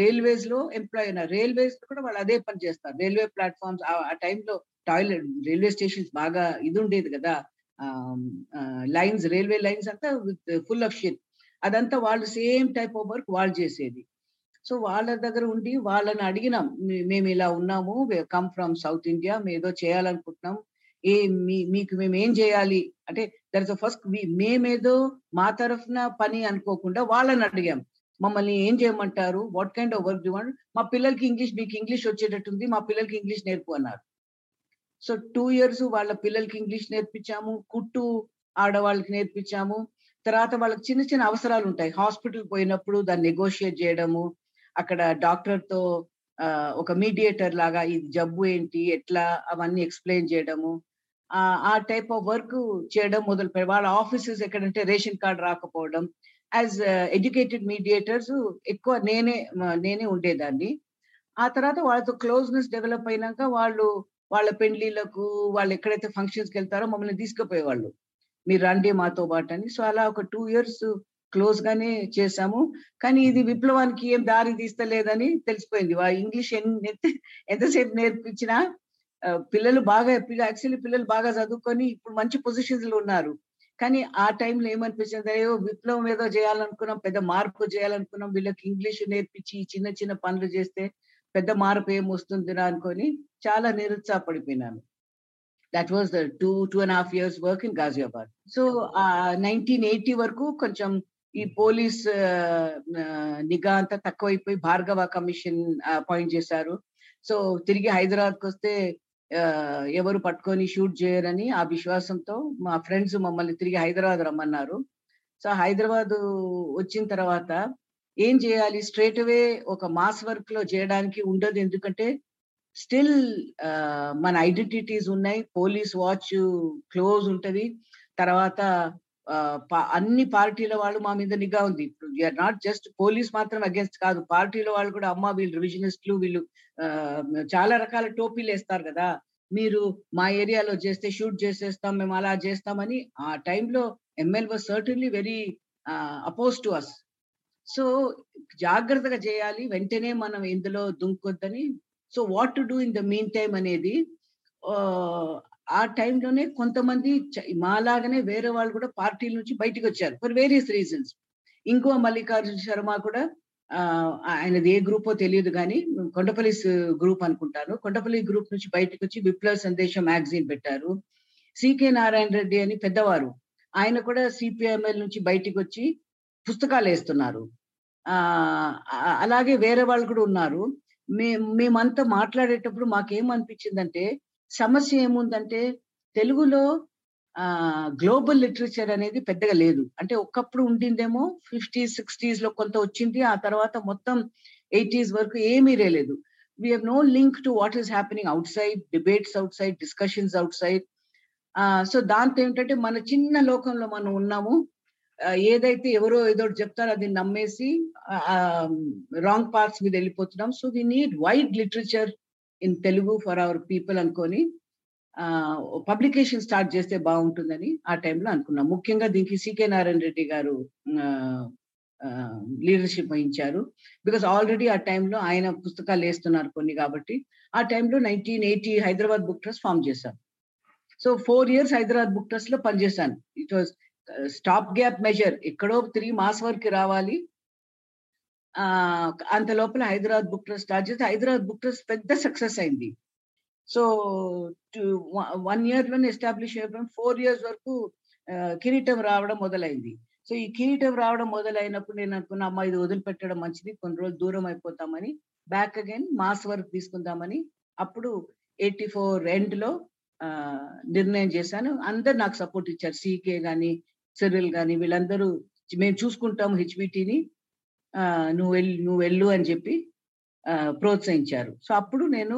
రైల్వేస్లో ఎంప్లాయ్ ఉన్నారు రైల్వేస్లో కూడా వాళ్ళు అదే పని చేస్తారు. రైల్వే ప్లాట్ఫామ్స్ ఆ టైంలో టాయిలెట్ రైల్వే స్టేషన్స్ బాగా ఇది ఉండేది కదా. లైన్స్ రైల్వే లైన్స్ అంతా విత్ ఫుల్ ఆఫ్ షిట్ అదంతా వాళ్ళు సేమ్ టైప్ ఆఫ్ వర్క్ వాళ్ళు చేసేది. సో వాళ్ళ దగ్గర ఉండి వాళ్ళని అడిగినాం. మేము ఇలా ఉన్నాము. కమ్ ఫ్రమ్ సౌత్ ఇండియా మేము ఏదో చేయాలనుకుంటున్నాం. ఏ మీ మీకు మేము ఏం చేయాలి? అంటే దర్ ఇస్ ఫస్ట్ మేమేదో మా తరఫున పని అనుకోకుండా వాళ్ళని అడిగాం. మమ్మల్ని ఏం చేయమంటారు? What kind of work demand మా పిల్లలకి ఇంగ్లీష్ మీకు ఇంగ్లీష్ వచ్చేటట్టుంది మా పిల్లలకి ఇంగ్లీష్ నేర్పు అన్నారు. సో టూ ఇయర్స్ వాళ్ళ పిల్లలకి ఇంగ్లీష్ నేర్పించాము కుట్టు ఆడవాళ్ళకి నేర్పించాము. తర్వాత వాళ్ళకి చిన్న చిన్న అవసరాలు ఉంటాయి. హాస్పిటల్ పోయినప్పుడు దాన్ని నెగోషియేట్ చేయడము అక్కడ డాక్టర్తో ఆ, ఒక మీడియేటర్ లాగా ఇది జబ్బు ఏంటి ఎట్లా అవన్నీ ఎక్స్ప్లెయిన్ చేయడము. ఆ ఆ టైప్ ఆఫ్ వర్క్ చేయడం మొదలు వాళ్ళ ఆఫీసెస్ ఎక్కడంటే రేషన్ కార్డ్ రాకపోవడం యాజ్ ఎడ్యుకేటెడ్ మీడియేటర్స్ ఎక్కువ నేనే నేనే ఉండేదాన్ని. ఆ తర్వాత వాళ్ళతో క్లోజ్నెస్ డెవలప్ అయినాక వాళ్ళు వాళ్ళ పెండ్లీలకు వాళ్ళు ఎక్కడైతే ఫంక్షన్స్కి వెళ్తారో మమ్మల్ని తీసుకుపోయేవాళ్ళు. మీరు రండి మాతో పాటు అని. సో అలా ఒక టూ ఇయర్స్ క్లోజ్ గానే చేశాము. కానీ ఇది విప్లవానికి ఏం దారి తీస్తలేదని తెలిసిపోయింది. ఇంగ్లీష్ ఎంత- ఎంతసేపు నేర్పించినా పిల్లలు బాగా యాక్చువల్లీ పిల్లలు బాగా చదువుకొని ఇప్పుడు మంచి పొజిషన్స్లో ఉన్నారు. కానీ ఆ టైంలో ఏమనిపించింది? అయ్యో విప్లవం ఏదో చేయాలనుకున్నాం పెద్ద మార్పు చేయాలనుకున్నాం వీళ్ళకి ఇంగ్లీష్ నేర్పించి చిన్న చిన్న పనులు చేస్తే పెద్ద మార్పు ఏం వస్తుందిరా అనుకొని చాలా నిరుత్సాహపడిపోయినాను. That was the two two and half years work in Ghaziabad so nineteen eighty వరకు కొంచెం ఈ పోలీస్ నిఘా అంతా తక్కువైపోయి భార్గవ కమిషన్ అపాయింట్ చేశారు. సో తిరిగి హైదరాబాద్కి వస్తే ఎవరు పట్టుకొని షూట్ చేయరని ఆ విశ్వాసంతో మా ఫ్రెండ్స్ మమ్మల్ని తిరిగి హైదరాబాద్ రమ్మన్నారు. సో హైదరాబాద్ వచ్చిన తర్వాత ఏం చేయాలి? స్ట్రేట్ అవే ఒక మాస్ వర్క్లో చేయడానికి ఉండదు. ఎందుకంటే స్టిల్ మన ఐడెంటిటీస్ ఉన్నాయి. పోలీస్ వాచ్ క్లోజ్ ఉంటది. తర్వాత ఆ, అన్ని పార్టీల వాళ్ళు మా మీద నిఘా ఉంది. ఇప్పుడు ఆర్ నాట్ జస్ట్ పోలీస్ మాత్రం అగేన్స్ట్ కాదు. పార్టీల వాళ్ళు కూడా అమ్మ వీళ్ళు రివిజనిస్టులు వీళ్ళు చాలా రకాల టోపీలు వేస్తారు కదా. మీరు మా ఏరియాలో చేస్తే షూట్ చేసేస్తాం మేము అలా చేస్తామని ఆ టైంలో ML was certainly very oppose to us so జాగ్రత్తగా చేయాలి. వెంటనే మనం ఇందులో దుంకొద్దని. So what to do in the mean time అనేది ఆ, టైంలోనే కొంతమంది మాలాగానే వేరే వాళ్ళు కూడా పార్టీల నుంచి బయటకు వచ్చారు. ఫర్ వేరియస్ రీజన్స్ ఇంకో మల్లికార్జున శర్మ కూడా ఆయనది ఏ గ్రూపో తెలియదు కానీ కొండపల్లి గ్రూప్ అనుకుంటాను. కొండపల్లి గ్రూప్ నుంచి బయటకు వచ్చి విప్లవ సందేశం మ్యాగజైన్ పెట్టారు. సికే నారాయణ రెడ్డి అని పెద్దవారు. ఆయన కూడా సిపిఎంఎల్ నుంచి బయటకు వచ్చి పుస్తకాలు వేస్తున్నారు. ఆ అలాగే వేరే వాళ్ళు కూడా ఉన్నారు. మే మేమంతా మాట్లాడేటప్పుడు మాకేమనిపించిందంటే సమస్య ఏముందంటే తెలుగులో గ్లోబల్ లిటరేచర్ అనేది పెద్దగా లేదు. అంటే ఒకప్పుడు ఉండిందేమో ఫిఫ్టీస్ సిక్స్టీస్లో కొంత వచ్చింది ఆ తర్వాత మొత్తం ఎయిటీస్ వరకు ఏమీ రేలేదు we have no link to what is happening outside debates outside discussions outside so దాంతో ఏంటంటే మన చిన్న లోకంలో మనం ఉన్నాము. ఏదైతే ఎవరో ఏదో ఒకటి చెప్తారో అది నమ్మేసి రాంగ్ పార్ట్స్ మీద వెళ్ళిపోతున్నాం. So we need wide literature in Telugu for our people అనుకొని పబ్లికేషన్ స్టార్ట్ చేస్తే బాగుంటుందని ఆ టైంలో అనుకున్నాం. ముఖ్యంగా దీనికి సికే నారాయణ రెడ్డి గారు లీడర్షిప్ వహించారు. బికాస్ ఆల్రెడీ ఆ టైంలో ఆయన పుస్తకాలు వేస్తున్నారు కొన్ని కాబట్టి ఆ టైంలో nineteen eighty Hyderabad book trust form చేశాం so four years Hyderabad book ట్రస్ట్లో పనిచేశాను. It was stop gap measure ఎక్కడో త్రీ మాస్ వరకు రావాలి. ఆ అంత లోపల హైదరాబాద్ బుక్ ట్రస్ట్ స్టార్ట్ చేస్తే హైదరాబాద్ బుక్ ట్రస్ట్ పెద్ద సక్సెస్ అయింది. సో వన్ ఇయర్లోనే ఎస్టాబ్లిష్ అయిపోయాం. ఫోర్ ఇయర్స్ వరకు కిరీటం రావడం మొదలైంది. సో ఈ కిరీటం రావడం మొదలైనప్పుడు నేను అనుకున్నా అమ్మ ఇది వదిలిపెట్టడం మంచిది. కొన్ని రోజులు దూరం అయిపోతామని బ్యాక్ అగైన్ మాస్ వర్క్ తీసుకుందామని అప్పుడు ఎయిటీ ఫోర్ ఎండ్లో నిర్ణయం చేశాను. అందరు నాకు సపోర్ట్ ఇచ్చారు. సీకే గాని సిరిల్ గాని వీళ్ళందరూ మేము చూసుకుంటాం హెచ్బిటిని నువ్వు వెళ్ళు నువ్వు వెళ్ళు అని చెప్పి ప్రోత్సహించారు. సో అప్పుడు నేను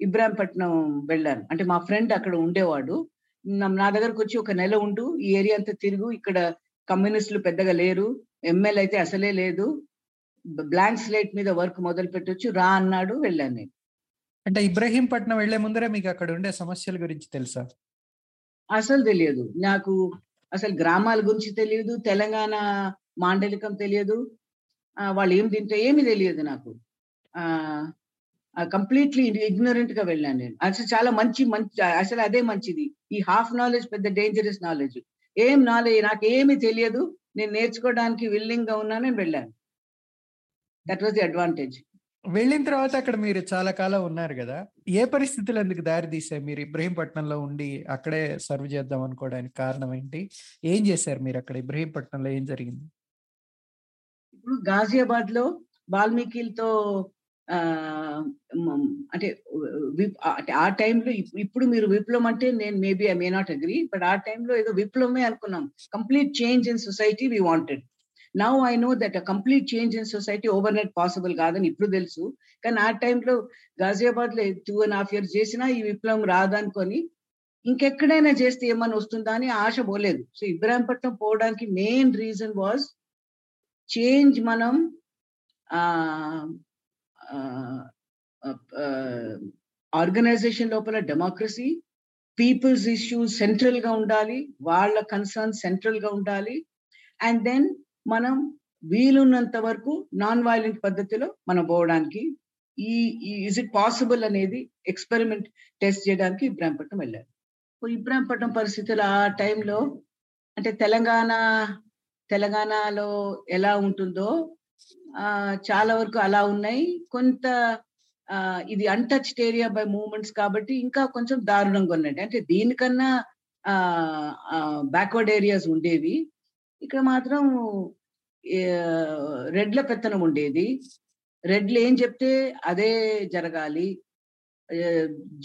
ఇబ్రాంపట్నం వెళ్ళాను. అంటే మా ఫ్రెండ్ అక్కడ ఉండేవాడు. నా- దగ్గరకు వచ్చి ఒక నెల ఉండు ఈ ఏరియా అంతా తిరుగు ఇక్కడ కమ్యూనిస్టులు పెద్దగా లేరు ఎమ్మెల్యే అయితే అసలే లేదు బ్లాంక్ స్లేట్ మీద వర్క్ మొదలు పెట్టొచ్చు రా అన్నాడు వెళ్ళాను నేను. అంటే ఇబ్రహీంపట్నం వెళ్ళే ముందరే మీకు అక్కడ ఉండే సమస్యల గురించి తెలుసా? అసలు తెలియదు. నాకు అసలు గ్రామాల గురించి తెలియదు తెలంగాణ మాండలికం తెలియదు వాళ్ళు ఏం తింటే ఏమి తెలియదు నాకు. కంప్లీట్లీ ఇగ్నోరెంట్గా వెళ్ళాను నేను. అసలు చాలా మంచి మంచి అసలు అదే మంచిది. ఈ హాఫ్ నాలెడ్జ్ పెద్ద డేంజరస్ నాలెడ్జ్ ఏం నాలెడ్జ్ నాకు ఏమి తెలియదు. నేను నేర్చుకోవడానికి విల్లింగ్గా ఉన్నాను నేను వెళ్ళాను. దట్ వాజ్ ది అడ్వాంటేజ్ వెళ్ళిన తర్వాత అక్కడ మీరు చాలా కాలం ఉన్నారు కదా. ఏ పరిస్థితులు ఎందుకు దారి తీసాయి మీరు ఇబ్రహీంపట్నంలో ఉండి అక్కడే సర్వ్ చేద్దాం అనుకోవడానికి కారణం ఏంటి? ఏం చేశారు మీరు అక్కడ ఇబ్రహీంపట్నంలో? ఏం జరిగింది? ఇప్పుడు గాజియాబాద్లో వాల్మీకిలతో అంటే అంటే ఆ టైంలో ఇప్పుడు మీరు విప్లవం అంటే నేను maybe I may not agree but ఆ టైంలో ఏదో విప్లవమే అనుకున్నాం. Complete change in society we wanted. Now I know that complete change in society overnight possible కాదని ఇప్పుడు తెలుసు. కానీ ఆ టైంలో గాజియాబాద్లో టూ అండ్ హాఫ్ ఇయర్స్ చేసినా ఈ విప్లవం రాదనుకొని ఇంకెక్కడైనా చేస్తే ఏమన్నా వస్తుందా అని ఆశ పోలేదు. సో ఇబ్రాహీంపట్నం పోవడానికి మెయిన్ రీజన్ వాజ్ చేంజ్ మనం ఆర్గనైజేషన్ లోపల డెమోక్రసీ పీపుల్స్ ఇష్యూస్ సెంట్రల్గా ఉండాలి వాళ్ళ కన్సర్న్ సెంట్రల్గా ఉండాలి. అండ్ దెన్ మనం వీలున్నంత వరకు నాన్ వైలెంట్ పద్ధతిలో మనం పోవడానికి ఈ ఇస్ ఇట్ పాసిబుల్ అనేది ఎక్స్పెరిమెంట్ టెస్ట్ చేయడానికి ఇబ్రాహీంపట్నం వెళ్ళారు. సో పరిస్థితులు ఆ టైంలో అంటే తెలంగాణ తెలంగాణలో ఎలా ఉంటుందో చాలా వరకు అలా ఉన్నాయి. కొంత ఆ ఇది అన్టచ్డ్ ఏరియా బై మూమెంట్స్ కాబట్టి ఇంకా కొంచెం దారుణంగా ఉన్నాయి. అంటే దీనికన్నా బ్యాక్వర్డ్ ఏరియాస్ ఉండేవి. ఇక్కడ మాత్రం రెడ్ల పెత్తనం ఉండేది. రెడ్లు ఏం చెప్తే అదే జరగాలి.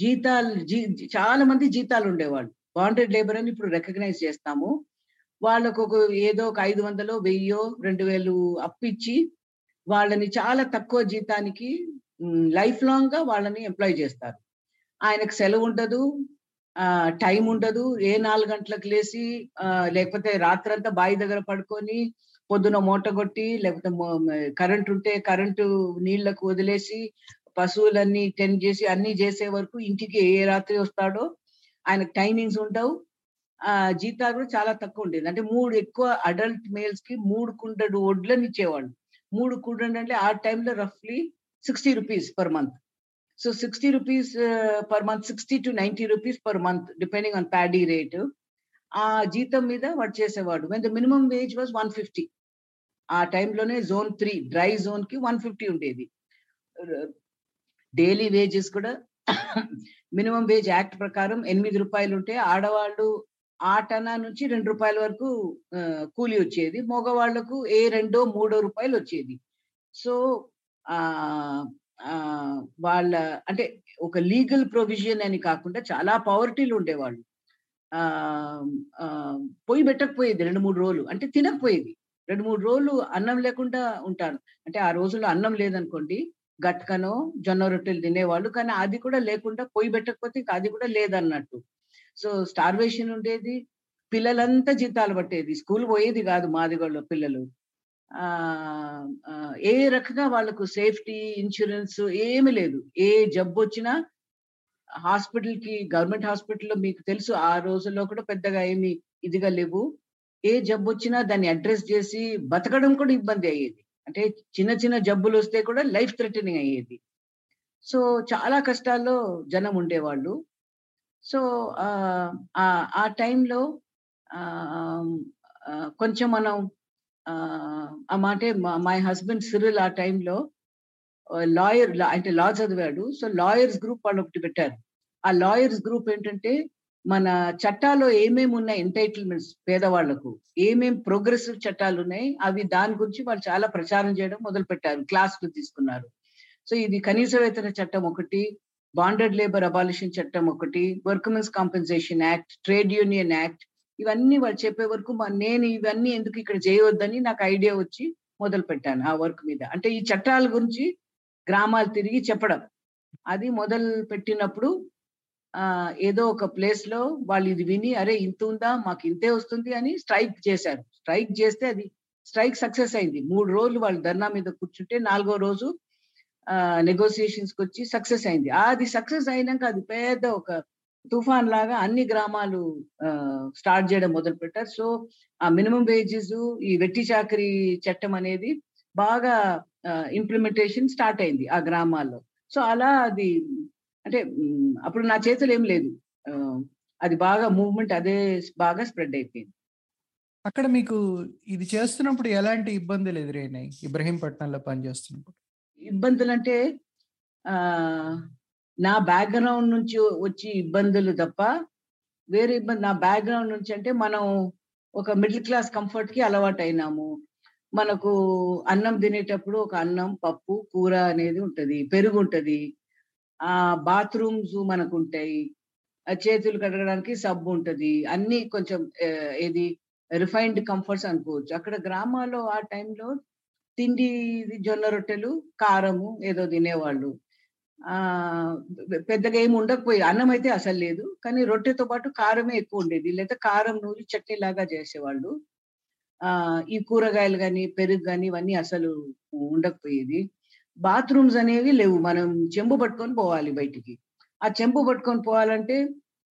జీతాలు జీ చాలా మంది జీతాలు ఉండేవాళ్ళు. బాండెడ్ లేబర్ అని ఇప్పుడు రికగ్నైజ్ చేస్తాము. వాళ్ళకు ఒక ఏదో ఒక ఐదు వందలు వెయ్యో రెండు వేలు అప్పిచ్చి వాళ్ళని చాలా తక్కువ జీతానికి లైఫ్ లాంగ్గా వాళ్ళని ఎంప్లాయ్ చేస్తారు. ఆయనకు సెలవు ఉండదు టైం ఉండదు. ఏ నాలుగు గంటలకు లేచి ఆ, లేకపోతే రాత్రంతా బావి దగ్గర పడుకొని పొద్దున మూట కొట్టి లేకపోతే కరెంట్ ఉంటే కరెంటు నీళ్ళకు వదిలేసి పశువులన్నీ టెన్ చేసి అన్ని చేసే వరకు ఇంటికి ఏ రాత్రి వస్తాడో ఆయనకు టైమింగ్స్ ఉండవు. ఆ జీతాలు కూడా చాలా తక్కువ ఉండేది అంటే మూడు ఎక్కువ అడల్ట్ మేల్స్కి మూడు కుండడు వడ్లను ఇచ్చేవాళ్ళు. మూడు కుండడు అంటే ఆ టైంలో రఫ్లీ sixty rupees per month. So sixty rupees per month sixty to ninety rupees per month depending on paddy rate. ఆ జీతం మీద వాడు చేసేవాడు. When the minimum wage was one fifty. ఆ టైంలోనే జోన్ త్రీ డ్రై జోన్కి వన్ ఫిఫ్టీ ఉండేది. Daily wages కూడా మినిమం వేజ్ యాక్ట్ ప్రకారం ఎనిమిది రూపాయలు ఉంటే ఆడవాళ్ళు ఆ టనా నుంచి రెండు రూపాయల వరకు కూలి వచ్చేది. మగవాళ్ళకు ఏ రెండో మూడో రూపాయలు వచ్చేది. సో ఆ ఆ, వాళ్ళ అంటే ఒక లీగల్ ప్రొవిజన్ అని కాకుండా చాలా పవర్టీలు ఉండేవాళ్ళు. ఆ ఆ, పొయ్యి పెట్టకపోయేది రెండు మూడు రోజులు. అంటే తినకపోయేది. రెండు మూడు రోజులు అన్నం లేకుండా ఉంటారు. అంటే ఆ రోజుల్లో అన్నం లేదనుకోండి గట్కనో జొన్న రొట్టెలు తినేవాళ్ళు. కానీ అది కూడా లేకుండా పొయ్యి పెట్టకపోతే ఇంకా అది కూడా లేదన్నట్టు. సో స్టార్వేషన్ ఉండేది. పిల్లలంతా జీతాలు పట్టేది. స్కూల్ పోయేది కాదు మాదిగోళ్ళ పిల్లలు. ఆ ఏ రకంగా వాళ్ళకు సేఫ్టీ ఇన్సూరెన్స్ ఏమి లేదు. ఏ జబ్బు వచ్చినా హాస్పిటల్కి గవర్నమెంట్ హాస్పిటల్లో మీకు తెలుసు ఆ రోజుల్లో కూడా పెద్దగా ఏమి ఇదిగా లేవు. ఏ జబ్బు వచ్చినా దాన్ని అడ్రస్ చేసి బతకడం కూడా ఇబ్బంది అయ్యేది. అంటే చిన్న చిన్న జబ్బులు వస్తే కూడా లైఫ్ థ్రెటనింగ్ అయ్యేది. సో చాలా కష్టాల్లో జనం ఉండేవాళ్ళు. సో ఆ ఆ- ఆ టైంలో కొంచెం మనం ఆ, ఆ మాటే మై హస్బెండ్ సిరిల్ ఆ టైంలో లాయర్ అంటే లా చదివాడు. సో లాయర్స్ గ్రూప్ వాళ్ళు ఒకటి పెట్టారు. ఆ లాయర్స్ గ్రూప్ ఏంటంటే మన చట్టాల్లో ఏమేమి ఉన్నాయి ఎంటైటిల్మెంట్స్ పేదవాళ్ళకు? ఏమేం ప్రోగ్రెసివ్ చట్టాలు ఉన్నాయి? అవి దాని గురించి వాళ్ళు చాలా ప్రచారం చేయడం మొదలు పెట్టారు క్లాసులు తీసుకున్నారు. సో ఇది కనీస వేతన చట్టం ఒకటి. బాండెడ్ లేబర్ అబాలిషన్ చట్టం ఒకటి workmen's compensation act trade union act ఇవన్నీ వాళ్ళు చెప్పే వరకు మా- నేను ఇవన్నీ ఎందుకు ఇక్కడ చేయవద్దని నాకు ఐడియా వచ్చి మొదలు పెట్టాను ఆ వర్క్ మీద. అంటే ఈ చట్టాల గురించి గ్రామాలు తిరిగి చెప్పడం. అది మొదలు పెట్టినప్పుడు ఆ ఏదో ఒక ప్లేస్లో వాళ్ళు ఇది విని అరే ఇంత ఉందా? మాకు ఇంతే వస్తుంది అని స్ట్రైక్ చేశారు. స్ట్రైక్ చేస్తే అది స్ట్రైక్ సక్సెస్ అయింది. మూడు రోజులు వాళ్ళు ధర్నా మీద కూర్చుంటే నాలుగో రోజు నెగోసియేషన్స్కి వచ్చి సక్సెస్ అయింది. అది సక్సెస్ అయినాక అది పెద్ద ఒక తుఫాన్ లాగా అన్ని గ్రామాలు స్టార్ట్ చేయడం మొదలు పెట్టారు. సో ఆ మినిమం వేజెస్ ఈ వెట్టి చాకరీ చట్టం అనేది బాగా ఇంప్లిమెంటేషన్ స్టార్ట్ అయింది ఆ గ్రామాల్లో. సో అలా అది అంటే అప్పుడు నా చేతులు ఏం లేదు. అది బాగా మూవ్మెంట్ అదే బాగా స్ప్రెడ్ అయిపోయింది. అక్కడ మీకు ఇది చేస్తున్నప్పుడు ఎలాంటి ఇబ్బందులు ఎదురైనాయి? ఇబ్రహీంపట్నంలో పనిచేస్తున్నప్పుడు. ఇబ్బందులు అంటే ఆ నా బ్యాక్గ్రౌండ్ నుంచి వచ్చి ఇబ్బందులు తప్ప వేరే ఇబ్బంది నా బ్యాక్గ్రౌండ్ నుంచి అంటే మనం ఒక మిడిల్ క్లాస్ కంఫర్ట్కి అలవాటు అయినాము. మనకు అన్నం తినేటప్పుడు ఒక అన్నం పప్పు కూర అనేది ఉంటది పెరుగు ఉంటది. ఆ బాత్రూమ్స్ మనకు ఉంటాయి ఆ చేతులు కడగడానికి సబ్బు ఉంటది. అన్ని కొంచెం ఏది రిఫైన్డ్ కంఫర్ట్స్ అనుకోవచ్చు. అక్కడ గ్రామాల్లో ఆ టైంలో తిండి జొన్న రొట్టెలు కారము ఏదో తినేవాళ్ళు. ఆ పెద్దగా ఏమి ఉండకపోయి అన్నం అయితే అసలు లేదు. కానీ రొట్టెతో పాటు కారమే ఎక్కువ ఉండేది. లేదా కారం నూరి చట్నీ లాగా చేసేవాళ్ళు. ఆ ఈ కూరగాయలు కానీ పెరుగు కానీ ఇవన్నీ అసలు ఉండకపోయేది. బాత్రూమ్స్ అనేవి లేవు. మనం చెంబు పట్టుకొని పోవాలి బయటికి. ఆ చెంబు పట్టుకొని పోవాలంటే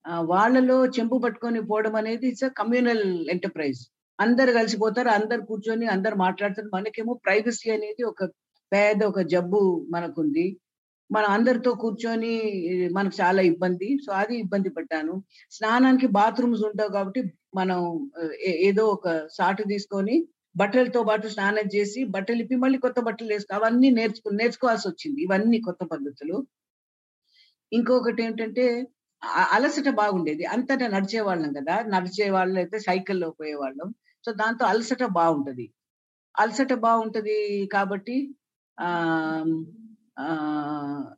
ఆ, వాళ్ళలో చెంబు పట్టుకొని పోవడం అనేది ఇట్స్ అ కమ్యూనల్ ఎంటర్ప్రైజ్. అందరు కలిసిపోతారు అందరు కూర్చొని అందరు మాట్లాడతారు. మనకేమో ప్రైవసీ అనేది ఒక పెద్ద ఒక జబ్బు మనకుంది. మనం అందరితో కూర్చొని మనకు చాలా ఇబ్బంది. సో అది ఇబ్బంది పడ్డాను. స్నానానికి బాత్రూమ్స్ ఉంటావు కాబట్టి మనం ఏదో ఒక సాటు తీసుకొని బట్టలతో పాటు స్నానం చేసి బట్టలు ఇప్పి మళ్ళీ కొత్త బట్టలు వేసుకో అవన్నీ నేర్చుకు నేర్చుకోవాల్సి వచ్చింది ఇవన్నీ కొత్త పద్ధతులు. ఇంకొకటి ఏంటంటే అలసట బాగుండేది. అంతటా నడిచే వాళ్ళం కదా. నడిచే వాళ్ళు అయితే సైకిల్లో పోయేవాళ్ళం. సో దాంతో అలసట బాగుంటది అలసట బాగుంటది కాబట్టి ఆ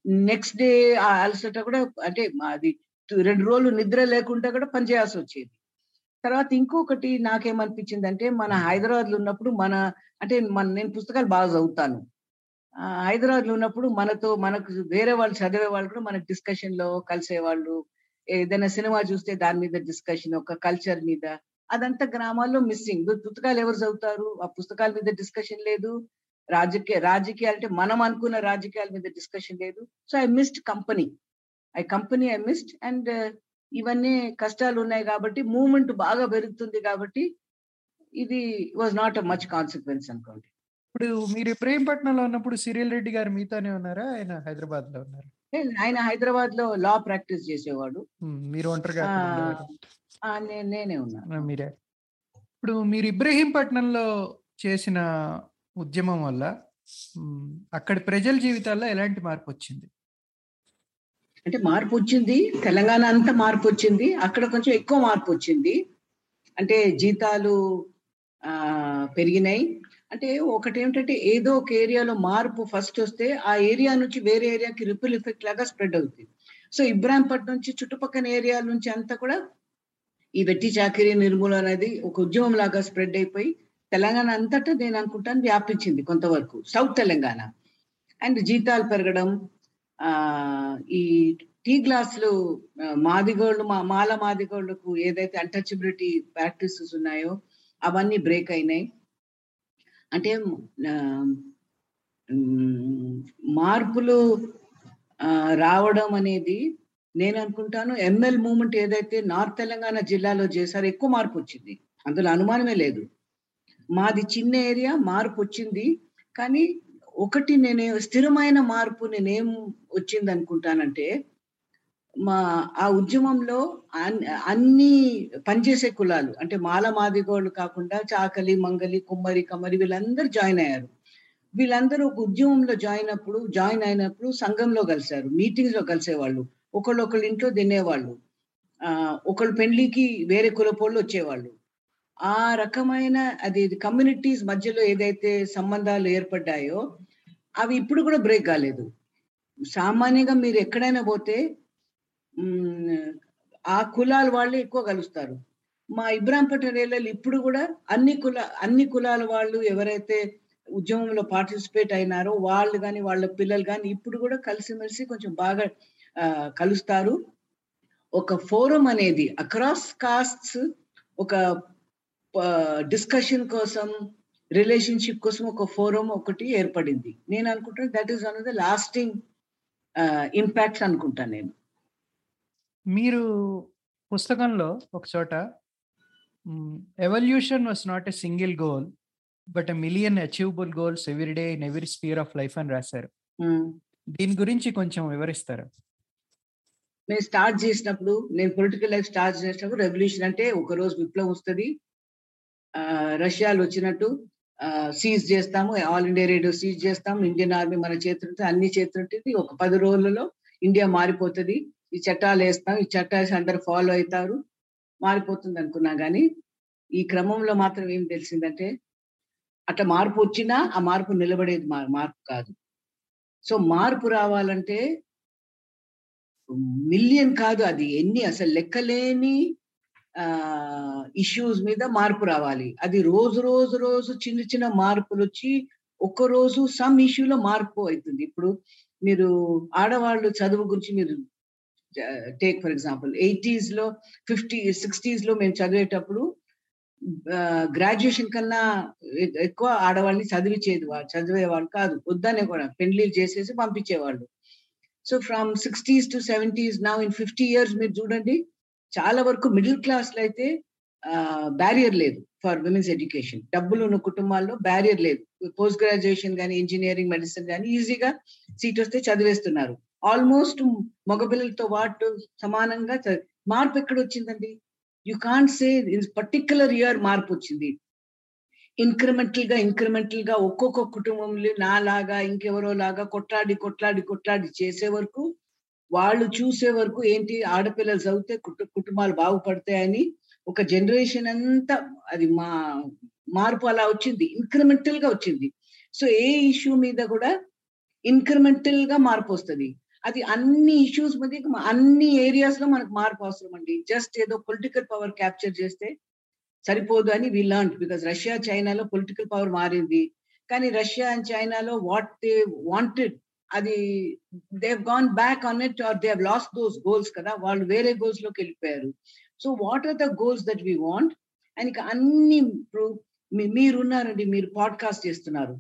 నెక్స్ట్ డే ఆ అలసట కూడా అంటే అది రెండు రోజులు నిద్ర లేకుండా కూడా పనిచేయాల్సి వచ్చేది. తర్వాత ఇంకొకటి నాకేమనిపించింది అంటే మన హైదరాబాద్లో ఉన్నప్పుడు మన అంటే మన నేను పుస్తకాలు బాగా చదువుతాను. ఆ, హైదరాబాద్లో ఉన్నప్పుడు మనతో మనకు వేరే వాళ్ళు చదివే వాళ్ళు కూడా మనకు డిస్కషన్లో కలిసేవాళ్ళు. ఏదైనా సినిమా చూస్తే దాని మీద డిస్కషన్ ఒక కల్చర్ మీద అదంతా గ్రామాల్లో మిస్సింగ్. పుస్తకాలు ఎవరు చదువుతారు? ఆ పుస్తకాల మీద డిస్కషన్ లేదు. రాజకీయ రాజకీయాలు అంటే మనం అనుకున్న రాజకీయాల మీద డిస్కషన్ లేదు. So I missed company. I company I missed and ఇవన్నీ కష్టాలు ఉన్నాయి కాబట్టి మూవ్మెంట్ బాగా పెరుగుతుంది కాబట్టి ఇది was not a much consequence అనుకోండి. ఇప్పుడు మీరు ఇబ్రహీంపట్నంలో ఉన్నప్పుడు సిరియల్ రెడ్డి గారు మీతోనే ఉన్నారా? ఆయన హైదరాబాద్లో ఉన్నారు ఆయన హైదరాబాద్లో లా ప్రాక్టీస్ చేసేవాడు. మీరు ఒంటరిగా నేనే ఉన్నా. మీరే. ఇప్పుడు మీరు ఇబ్రహీంపట్నంలో చేసిన ఉద్యమం వల్ల అక్కడి ప్రజల జీవితాల్లో ఎలాంటి మార్పు వచ్చింది అంటే మార్పు వచ్చింది తెలంగాణ అంతా మార్పు వచ్చింది అక్కడ కొంచెం ఎక్కువ మార్పు వచ్చింది అంటే జీతాలు ఆ పెరిగినాయి. అంటే ఒకటి ఏమిటంటే ఏదో ఒక ఏరియాలో మార్పు ఫస్ట్ వస్తే ఆ ఏరియా నుంచి వేరే ఏరియాకి రిపుల్ ఎఫెక్ట్ లాగా స్ప్రెడ్ అవుతుంది. సో ఇబ్రాహింపట్నం నుంచి చుట్టుపక్కల ఏరియాల నుంచి అంతా కూడా ఈ వెట్టి చాకరీ నిర్మూలన అనేది ఒక ఉద్యమం లాగా స్ప్రెడ్ అయిపోయి తెలంగాణ అంతటా నేను అనుకుంటాను వ్యాపించింది కొంతవరకు. సౌత్ తెలంగాణ. అండ్ జీతాలు పెరగడం ఈ టీ గ్లాసులు మాదిగోళ్ళు మా మాల మాదిగోళ్ళకు ఏదైతే అన్టచబిలిటీ ప్రాక్టీసెస్ ఉన్నాయో అవన్నీ బ్రేక్ అయినాయి. అంటే మార్పులు రావడం అనేది నేను అనుకుంటాను ఎంఎల్ మూమెంట్ ఏదైతే నార్త్ తెలంగాణ జిల్లాలో చేశారో ఎక్కువ మార్పు వచ్చింది. అందులో అనుమానమే లేదు. మాది చిన్న ఏరియా మార్పు వచ్చింది. కానీ ఒకటి నేను స్థిరమైన మార్పు నేనేం వచ్చింది అనుకుంటానంటే మా ఆ ఉద్యమంలో అన్- అన్ని పనిచేసే కులాలు అంటే మాల మాదిగోళ్ళు కాకుండా చాకలి మంగలి కుమ్మరి కమ్మరి వీళ్ళందరూ జాయిన్ అయ్యారు. వీళ్ళందరూ ఒక ఉద్యమంలో జాయిన్ అప్పుడు జాయిన్ అయినప్పుడు సంఘంలో కలిశారు మీటింగ్స్లో కలిసేవాళ్ళు. ఒకళ్ళు ఒకళ్ళ ఇంట్లో తినేవాళ్ళు. ఒకళ్ళు పెళ్ళికి వేరే కులపోళ్ళు వచ్చేవాళ్ళు. ఆ రకమైన అది కమ్యూనిటీస్ మధ్యలో ఏదైతే సంబంధాలు ఏర్పడ్డాయో అవి ఇప్పుడు కూడా బ్రేక్ కాలేదు. సామాన్యంగా మీరు ఎక్కడైనా పోతే ఆ కులాల వాళ్ళు ఎక్కువ కలుస్తారు. మా ఇబ్రాంపట్నం ఏరియాలో ఇప్పుడు కూడా అన్ని కుల అన్ని కులాల వాళ్ళు ఎవరైతే ఉద్యమంలో పార్టిసిపేట్ అయినారో వాళ్ళు కానీ వాళ్ళ పిల్లలు కానీ ఇప్పుడు కూడా కలిసిమెలిసి కొంచెం బాగా కలుస్తారు. ఒక ఫోరం అనేది అక్రాస్ కాస్ట్స్ ఒక డిస్కషన్ కోసం రిలేషన్షిప్ కోసం ఒక ఫోరం ఒకటి ఏర్పడింది. నేను అనుకుంటాను that is one of the lasting impacts అనుకుంటాను నేను. మీరు పుస్తకంలో ఒక చోట evolution was not a single goal but a million achievable goals every day in every sphere of life అని రాశారు. దీని గురించి కొంచెం వివరిస్తారా? నేను స్టార్ట్ చేసినప్పుడు నేను పొలిటికల్ లైఫ్ స్టార్ట్ చేసినప్పుడు రెవల్యూషన్ అంటే ఒక రోజు విప్లవం వస్తుంది. రష్యాలు వచ్చినట్టు సీజ్ చేస్తాము. ఆల్ ఇండియా రేడియో సీజ్ చేస్తాము ఇండియన్ ఆర్మీ మన చేతుంటే అన్ని చేతులుంటుంది ఒక పది రోజులలో ఇండియా మారిపోతుంది. ఈ చట్టాలు వేస్తాం. ఈ చట్టాలు అందరు ఫాలో అవుతారు. మారిపోతుంది అనుకున్నా కానీ ఈ క్రమంలో మాత్రం ఏం తెలిసిందంటే అట్లా మార్పు వచ్చినా ఆ మార్పు నిలబడేది మా- మార్పు కాదు. సో మార్పు రావాలంటే మిలియన్ కాదు అది. ఎన్ని అసలు లెక్కలేని ఇష్యూస్ మీద మార్పు రావాలి. అది రోజు రోజు రోజు చిన్న చిన్న మార్పులు వచ్చి ఒక్క రోజు సమ్ ఇష్యూలో మార్పు అవుతుంది. ఇప్పుడు మీరు ఆడవాళ్ళు చదువు గురించి మీరు టేక్ ఫర్ ఎగ్జాంపుల్ ఎయిటీస్లో ఫిఫ్టీ సిక్స్టీస్లో మేము చదివేటప్పుడు గ్రాడ్యుయేషన్ కన్నా ఎక్కువ ఆడవాళ్ళని చదివించేది వాళ్ళు చదివేవాళ్ళు కాదు. వద్దనే కూడా పెళ్ళిళ్ళు చేసేసి పంపించేవాళ్ళు. So from sixties to seventies నా ఇన్ ఫిఫ్టీ ఇయర్స్ మీరు చూడండి చాలా వరకు మిడిల్ క్లాస్లో అయితే బ్యారియర్ లేదు ఫర్ విమెన్స్ ఎడ్యుకేషన్ డబ్బులు ఉన్న కుటుంబాల్లో బ్యారియర్ లేదు. పోస్ట్ గ్రాడ్యుయేషన్ కానీ ఇంజనీరింగ్ మెడిసిన్ కానీ ఈజీగా సీట్ వస్తే చదివేస్తున్నారు. ఆల్మోస్ట్ మగపిల్లలతో పాటు సమానంగా మార్పు ఎక్కడ వచ్చిందండి? You can't say in particular year మార్పు వచ్చింది. ఇంక్రిమెంటల్గా ఇంక్రిమెంటల్గా ఒక్కొక్క కుటుంబంలో నాలాగా ఇంకెవరో లాగా కొట్లాడి కొట్లాడి కొట్లాడి చేసే వరకు వాళ్ళు చూసే వరకు ఏంటి ఆడపిల్లలు చదివితే కుటు- కుటుంబాలు బాగుపడతాయని ఒక జనరేషన్ అంతా అది మా మార్పు అలా వచ్చింది ఇంక్రిమెంటల్గా వచ్చింది. సో ఏ ఇష్యూ మీద కూడా ఇంక్రిమెంటల్గా మార్పు వస్తుంది. అది అన్ని ఇష్యూస్ మీద అన్ని ఏరియాస్లో మనకు మార్పు అవసరం అండి జస్ట్ ఏదో పొలిటికల్ పవర్ క్యాప్చర్ చేస్తే సరిపోదు అని వీ లర్న్ బికాస్ రష్యా చైనాలో పొలిటికల్ పవర్ మారింది. కానీ రష్యా అండ్ చైనాలో వాట్ దే వాంటెడ్ అది they gone back on it or they lost those goals కదా వాళ్ళు వేరే గోల్స్లోకి వెళ్ళిపోయారు. So what are the goals that we want and ఇక అన్ని ఇప్పుడు మీ- మీరున్నారండి మీరు పాడ్కాస్ట్ చేస్తున్నారు.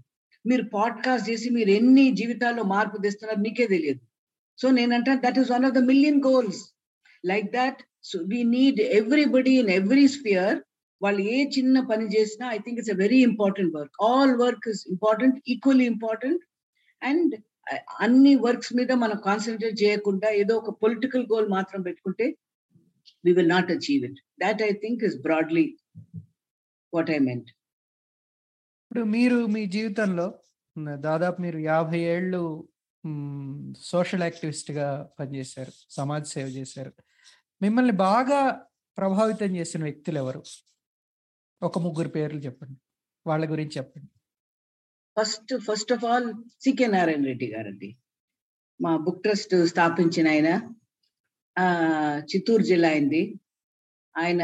మీరు పాడ్కాస్ట్ చేసి మీరు ఎన్ని జీవితాల్లో మార్పు తెస్తున్నారు మీకే తెలియదు. సో నేనంటే that is one of the million goals like that so we need everybody in every sphere వాళ్ళు ఏ చిన్న పని చేసినా I think it's a very important work all work is important equally important and అన్ని works మీద మనం concentrate చేయకుండా ఏదో ఒక పొలిటికల్ గోల్ మాత్రం పెట్టుకుంటే we will not achieve it that I think is broadly what I meant ఇప్పుడు మీరు మీ జీవితంలో దాదాపు మీరు యాభై ఏళ్ళు సోషల్ యాక్టివిస్ట్గా పనిచేశారు సమాజ సేవ చేశారు. మిమ్మల్ని బాగా ప్రభావితం చేసిన వ్యక్తులు ఎవరు? ఒక ముగ్గురు పేర్లు చెప్పండి. వాళ్ళ గురించి చెప్పండి. First first of all CK Narayana Reddy గారండి. మా బుక్ ట్రస్ట్ స్థాపించిన ఆయన. ఆ, చిత్తూరు జిల్లా అయింది ఆయన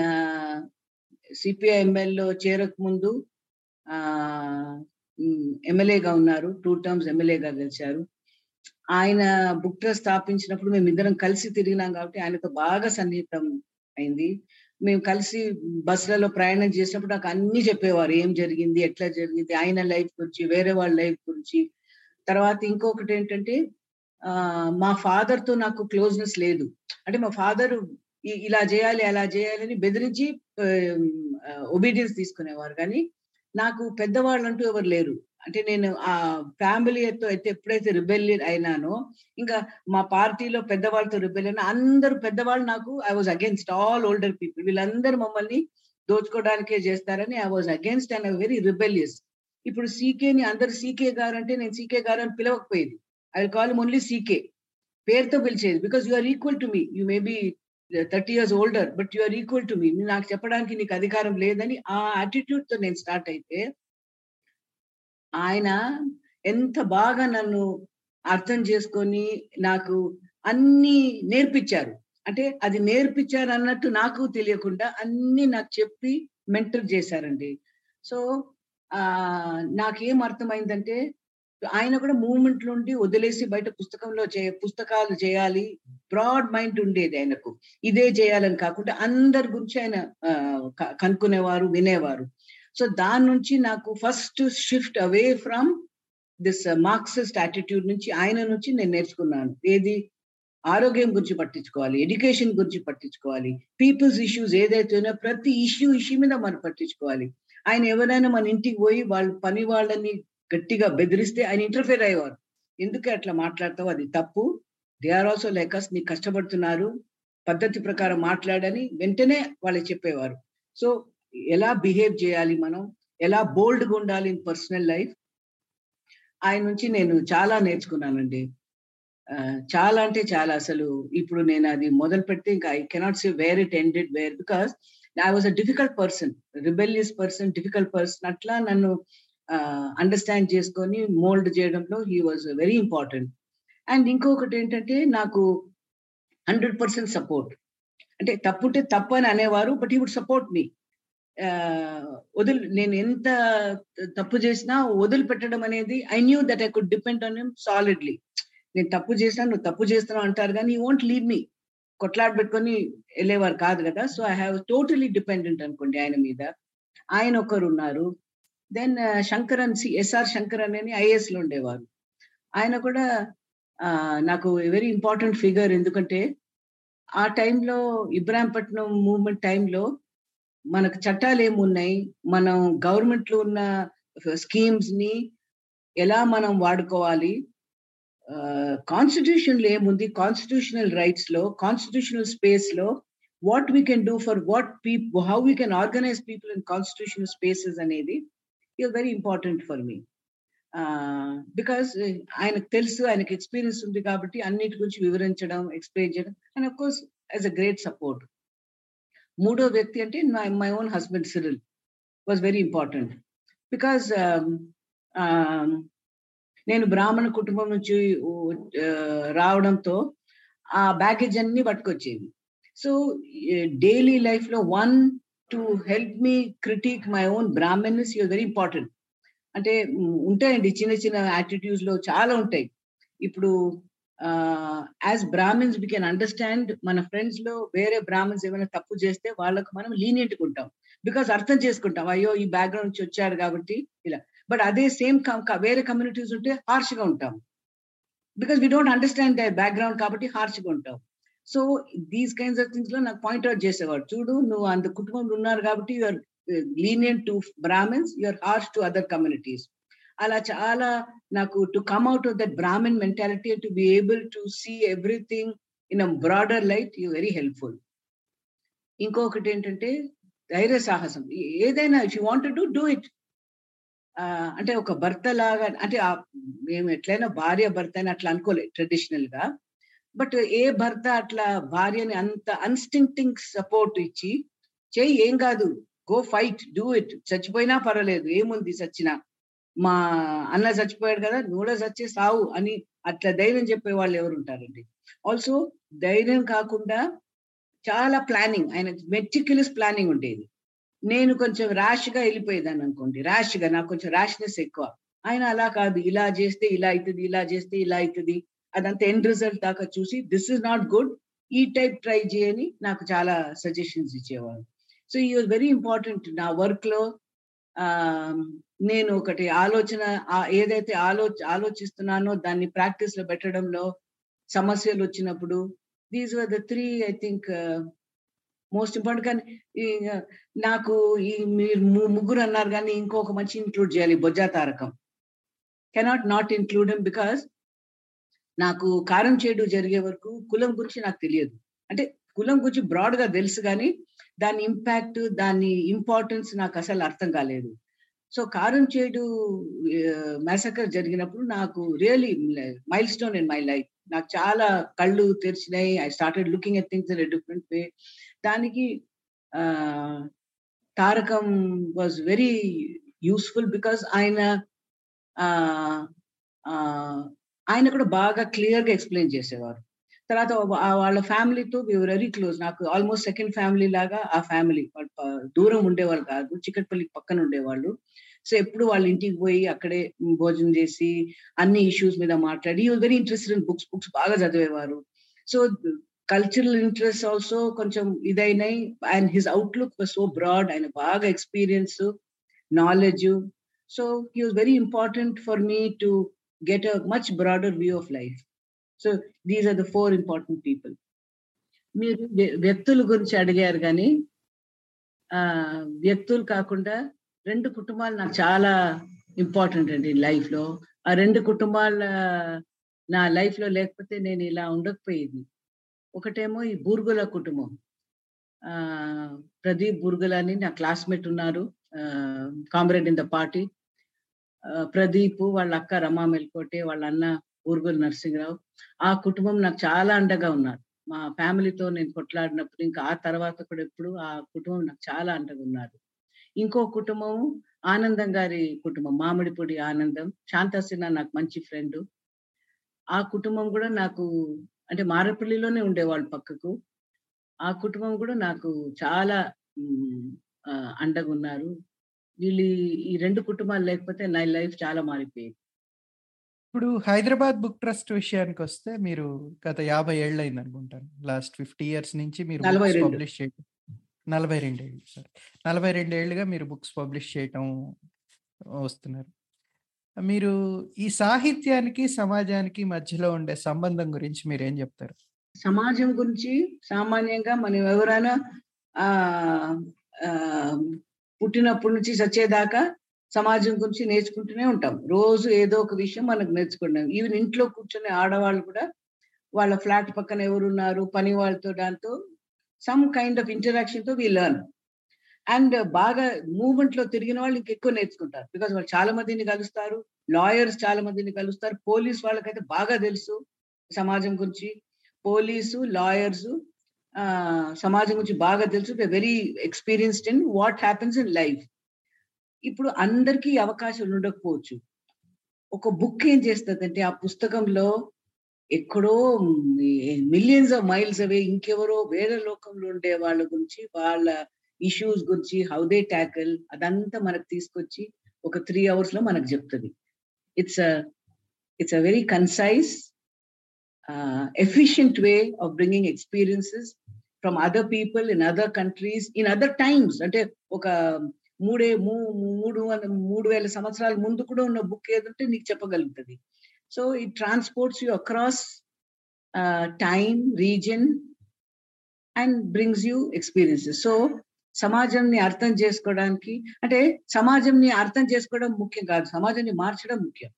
సిపిఐఎంఎల్లో చేరక ముందు ఎమ్మెల్యేగా ఉన్నారు. టూ టర్మ్స్ ఎమ్మెల్యేగా గెలిచారు. ఆయన బుక్ ట్రస్ట్ స్థాపించినప్పుడు మేము ఇద్దరం కలిసి తిరిగినాం కాబట్టి ఆయనతో బాగా సన్నిహితం అయింది. మేము కలిసి బస్సులలో ప్రయాణం చేసినప్పుడు నాకు అన్ని చెప్పేవారు. ఏం జరిగింది? ఎట్లా జరిగింది? ఆయన లైఫ్ గురించి వేరే వాళ్ళ లైఫ్ గురించి. తర్వాత ఇంకొకటి ఏంటంటే ఆ మా ఫాదర్తో నాకు క్లోజ్నెస్ లేదు. అంటే మా ఫాదర్ ఇలా చేయాలి అలా చేయాలని బెదిరించి ఒబీడియన్స్ తీసుకునేవారు. కానీ నాకు పెద్దవాళ్ళు అంటూ ఎవరు లేరు. అంటే నేను ఆ ఫ్యామిలీతో అయితే ఎప్పుడైతే రిబెల్ అయినానో ఇంకా మా పార్టీలో పెద్దవాళ్ళతో రిబెల్ అయినా అందరూ పెద్దవాళ్ళు నాకు I was against all older people వీళ్ళందరూ మమ్మల్ని దోచుకోవడానికే చేస్తారని I was against and very rebellious ఇప్పుడు సీకేని అందరు సీకే గారు అంటే నేను సీకే గారు అని పిలవకపోయేది. I will call only CK. పేరుతో పిలిచేది. Because you are equal to me you may be thirty years older but you are equal to me నాకు చెప్పడానికి నీకు అధికారం లేదని ఆ attitude తో నేను స్టార్ట్ అయితే ఆయన ఎంత బాగా నన్ను అర్థం చేసుకొని నాకు అన్ని నేర్పించారు. అంటే అది నేర్పించారు అన్నట్టు నాకు తెలియకుండా అన్ని నాకు చెప్పి మెంటర్ చేశారండి. సో ఆ నాకేం అర్థమైందంటే ఆయన కూడా మూమెంట్ నుండి వదిలేసి బయట పుస్తకంలో చే పుస్తకాలు చేయాలి. బ్రాడ్ మైండ్ ఉండేది ఆయనకు. ఇదే చేయాలని కాకుండా అందరి గురించి ఆయన ఆ, కనుక్కునేవారు వినేవారు. సో దాని నుంచి నాకు first shift away from this Marxist attitude నుంచి ఆయన నుంచి నేను నేర్చుకున్నాను. ఏది? ఆరోగ్యం గురించి పట్టించుకోవాలి ఎడ్యుకేషన్ గురించి పట్టించుకోవాలి పీపుల్స్ ఇష్యూస్ ఏదైతే ఉన్నాయో ప్రతి ఇష్యూ ఇష్యూ మీద మనం పట్టించుకోవాలి. ఆయన ఎవరైనా మన ఇంటికి పోయి వాళ్ళ పని వాళ్ళని గట్టిగా బెదిరిస్తే ఆయన ఇంటర్ఫేర్ అయ్యేవారు. ఎందుకు అట్లా మాట్లాడతావు? అది తప్పు. They are also like us నీకు కష్టపడుతున్నారు. పద్ధతి ప్రకారం మాట్లాడని వెంటనే వాళ్ళు చెప్పేవారు. సో ఎలా బిహేవ్ చేయాలి మనం? ఎలా బోల్డ్గా ఉండాలి ఇన్ పర్సనల్ లైఫ్? ఆయన నుంచి నేను చాలా నేర్చుకున్నానండి. చాలా అంటే చాలా అసలు. ఇప్పుడు నేను అది మొదలు పెడితే ఇంకా I cannot say where it ended where because I was a difficult person rebellious person difficult person అట్లా నన్ను అండర్స్టాండ్ చేసుకొని మోల్డ్ చేయడంలో he was very important and ఇంకొకటి ఏంటంటే నాకు హండ్రెడ్ పర్సెంట్ సపోర్ట్ అంటే తప్పుంటే తప్పు అని అనేవారు but he would support me వదిలి నేను ఎంత తప్పు చేసినా వదిలిపెట్టడం అనేది I knew that I could depend on him solidly నేను తప్పు చేసినా నువ్వు తప్పు చేస్తున్నావు అంటారు కానీ ఈ వోంట్ మీ కొట్లాట పెట్టుకొని వెళ్ళేవారు కాదు కదా. So I have totally dependent అనుకోండి ఆయన మీద. ఆయన ఒకరు ఉన్నారు. Then Sankaran C S R Sankaran అని ఐఏఎస్లో ఉండేవారు. ఆయన కూడా నాకు వెరీ ఇంపార్టెంట్ ఫిగర్ ఎందుకంటే ఆ టైంలో ఇబ్రాహీంపట్నం మూవ్మెంట్ టైంలో మనకు చట్టాలు ఏమున్నాయి? మనం గవర్నమెంట్లో ఉన్న స్కీమ్స్ని ఎలా మనం వాడుకోవాలి? కాన్స్టిట్యూషన్లో ఏముంది? కాన్స్టిట్యూషనల్ రైట్స్లో కాన్స్టిట్యూషనల్ స్పేస్లో what we can do for what people how we can organise people in constitutional spaces అనేది is very important for me because ఆయనకు తెలుసు ఆయనకు ఎక్స్పీరియన్స్ ఉంది కాబట్టి అన్నిటి గురించి వివరించడం ఎక్స్ప్లెయిన్ చేయడం and of course as a great support మూడో వ్యక్తి అంటే my own husband Cyril was very important because నేను బ్రాహ్మణ కుటుంబం నుంచి రావడంతో ఆ బ్యాగేజ్ అన్ని పట్టుకొచ్చేది సో డైలీ లైఫ్లో one to help me critic my own Brahmans you're very important అంటే ఉంటాయండి చిన్న చిన్న యాటిట్యూడ్స్లో చాలా ఉంటాయి. ఇప్పుడు as Brahmins we can understand మన ఫ్రెండ్స్లో వేరే బ్రాహ్మిన్స్ ఏమైనా తప్పు చేస్తే వాళ్ళకు మనం లీనియంట్ ఉంటాం. బికాస్ అర్థం చేసుకుంటాం. అయ్యో ఈ బ్యాక్గ్రౌండ్ నుంచి వచ్చాడు కాబట్టి ఇలా. బట్ అదే సేమ్ వేరే కమ్యూనిటీస్ ఉంటే హార్ష్గా ఉంటాం. Because we don't understand the background కాబట్టి హార్ష్గా ఉంటాం. సో దీస్ కైండ్స్ ఆఫ్ థింగ్స్లో నాకు పాయింట్ అవుట్ చేసేవాడు. చూడు నువ్వు అంత కుటుంబంలో ఉన్నారు కాబట్టి you're lenient to Brahmins you're harsh to other communities అలా చాలా నాకు to come out of that Brahmin mentality to be able to see everything in a broader light you very helpful ఇంకొకటి ఏంటంటే ధైర్య సాహసం. ఏదైనా you want to do it అంటే ఒక భర్త లాగా అంటే మేము ఎట్లయినా భార్య భర్త అని అట్లా అనుకోలేదు ట్రెడిషనల్గా. బట్ ఏ భర్త అట్లా భార్యని అంత అన్స్టింక్టింగ్ సపోర్ట్ ఇచ్చి చేయి ఏం కాదు గో ఫైట్ డూ ఇట్ చచ్చిపోయినా పర్వాలేదు ఏముంది చచ్చినా? మా అన్న చచ్చిపోయాడు కదా నువ్వు కూడా సావు అని అట్లా ధైర్యం చెప్పే వాళ్ళు ఎవరు ఉంటారండి? ఆల్సో ధైర్యం కాకుండా చాలా ప్లానింగ్ ఆయన మెటిక్యులస్ ప్లానింగ్ ఉండేది. నేను కొంచెం ర్యాష్గా వెళ్ళిపోయేదాన్ని అనుకోండి ర్యాష్గా నాకు కొంచెం ర్యాష్నెస్ ఎక్కువ. ఆయన అలా కాదు ఇలా చేస్తే ఇలా అవుతుంది ఇలా చేస్తే ఇలా అవుతుంది అదంతా ఎండ్ రిజల్ట్ దాకా చూసి దిస్ ఇస్ నాట్ గుడ్ ఈ టైప్ ట్రై చేయని నాకు చాలా సజెషన్స్ ఇచ్చేవారు సో ఈ వాజ్ వెరీ ఇంపార్టెంట్ నా వర్క్లో. నేను ఒకటి ఆలోచన ఏదైతే ఆలో ఆలోచిస్తున్నానో దాన్ని ప్రాక్టీస్లో పెట్టడంలో సమస్యలు వచ్చినప్పుడు these were the three I think most important కానీ నాకు ఈ మీరు ముగ్గురు అన్నారు కానీ ఇంకొక మంచి ఇంక్లూడ్ చేయాలి Bojja Tarakam. Cannot not include because నాకు కారం చేయడం జరిగే వరకు కులం గురించి నాకు తెలియదు. అంటే కులం గురించి బ్రాడ్గా తెలుసు కానీ దాని ఇంపాక్ట్ దాని ఇంపార్టెన్స్ నాకు అసలు అర్థం కాలేదు. సో కారం చేడు మెసకర్ జరిగినప్పుడు నాకు really milestone in my life నాకు చాలా కళ్ళు తెరిచినాయి. I started looking at things in different way దానికి ఆ, Tarakam was very useful because ఆయన ఆ, ఆ, ఆయన కూడా బాగా క్లియర్గా ఎక్స్ప్లెయిన్ చేసేవారు. తర్వాత వాళ్ళ ఫ్యామిలీతో వెరీ క్లోజ్ నాకు ఆల్మోస్ట్ సెకండ్ ఫ్యామిలీ లాగా ఆ ఫ్యామిలీ దూరం ఉండేవాళ్ళు కాదు చికెట్పల్లి పక్కన ఉండేవాళ్ళు. సో ఎప్పుడు వాళ్ళ ఇంటికి పోయి అక్కడే భోజనం చేసి అన్ని ఇష్యూస్ మీద మాట్లాడి very interested in books books బాగా చదివేవారు. సో కల్చరల్ ఇంట్రెస్ట్ ఆల్సో కొంచెం ఇదైనాయి. And his outlook so broad ఆయన బాగా experience knowledge so he was very important for me to get a much broader view of life so these are the four important people మీరు వ్యక్తుల గురించి అడిగారు కానీ ఆ వ్యక్తులు కాకుండా రెండు కుటుంబాలు నాకు చాలా ఇంపార్టెంట్ అండి లైఫ్లో ఆ రెండు కుటుంబాల నా లైఫ్లో లేకపోతే నేను ఇలా ఉండకపోయేది. ఒకటేమో ఈ బూర్గుల కుటుంబం. ఆ ప్రదీప్ బూర్గుల అని నా క్లాస్మేట్ ఉన్నారు comrade in the party. Pradeep వాళ్ళ అక్క రమా మెల్కోటే వాళ్ళ అన్న బూర్గుల నరసింహరావు. ఆ కుటుంబం నాకు చాలా అండగా ఉన్నారు. మా ఫ్యామిలీతో నేను కొట్లాడినప్పుడు ఇంకా ఆ తర్వాత కూడా ఎప్పుడు ఆ కుటుంబం నాకు చాలా అండగా ఉన్నారు. ఇంకో కుటుంబం ఆనందం గారి కుటుంబం మామిడిపూడి ఆనందం. శాంతసిన నాకు మంచి ఫ్రెండ్. ఆ కుటుంబం కూడా నాకు అంటే మారపల్లిలోనే ఉండేవాళ్ళు పక్కకు. ఆ కుటుంబం కూడా నాకు చాలా అండగా ఉన్నారు. వీళ్ళు ఈ- ఈ రెండు కుటుంబాలు లేకపోతే నా లైఫ్ చాలా మారిపోయేది. ఇప్పుడు హైదరాబాద్ బుక్ ట్రస్ట్ విషయానికి వస్తే మీరు గత యాభై ఏళ్ళు అయింది అనుకుంటాను లాస్ట్ ఫిఫ్టీ ఇయర్స్ నుంచి మీరు బుక్స్. పబ్లిష్ చేయటం. నలభై రెండు ఏళ్ళు సార్. నలభై రెండు ఏళ్ళుగా మీరు బుక్స్ పబ్లిష్ చేయటం వస్తున్నారు. మీరు ఈ సాహిత్యానికి సమాజానికి మధ్యలో ఉండే సంబంధం గురించి మీరు ఏం చెప్తారు? సమాజం గురించి సామాన్యంగా మనం ఎవరైనా పుట్టినప్పటి నుంచి చచ్చేదాకా సమాజం గురించి నేర్చుకుంటూనే ఉంటాం. రోజు ఏదో ఒక విషయం మనకు నేర్చుకుంటాం ఈవెన్ ఇంట్లో కూర్చొని ఆడవాళ్ళు కూడా వాళ్ళ ఫ్లాట్ పక్కన ఎవరున్నారు పని వాళ్ళతో దాంతో సమ్ కైండ్ ఆఫ్ ఇంటరాక్షన్తో వీ లర్న్ అండ్ బాగా మూవ్మెంట్లో తిరిగిన వాళ్ళు ఇంకెక్కువ నేర్చుకుంటారు. బికాస్ వాళ్ళు చాలా మందిని కలుస్తారు లాయర్స్ చాలా మందిని కలుస్తారు పోలీస్ వాళ్ళకైతే బాగా తెలుసు సమాజం గురించి. పోలీసు లాయర్స్ సమాజం గురించి బాగా తెలుసు. Very experienced in what happens in life ఇప్పుడు అందరికీ అవకాశం అవకాశాలు ఉండకపోవచ్చు. ఒక బుక్ ఏం చేస్తుందంటే ఆ పుస్తకంలో ఎక్కడో మిలియన్స్ ఆఫ్ మైల్స్ అవే ఇంకెవరో వేరే లోకంలో ఉండే వాళ్ళ గురించి వాళ్ళ ఇష్యూస్ గురించి హౌ దే ట్యాకిల్ అదంతా మనకు తీసుకొచ్చి ఒక త్రీ అవర్స్లో మనకు చెప్తుంది. It's it's a very concise efficient way of bringing experiences from other people in other countries in other times. అంటే ఒక మూడే మూడు మూడు వేల సంవత్సరాల ముందు కూడా ఉన్న బుక్ ఏదంటే నీకు చెప్పగలుగుతుంది. So it transports you across time region and brings you experiences. So సమాజంని అర్థం చేసుకోవడానికి అంటే సమాజంని అర్థం చేసుకోవడం ముఖ్యం కాదు. సమాజాన్ని మార్చడం ముఖ్యం.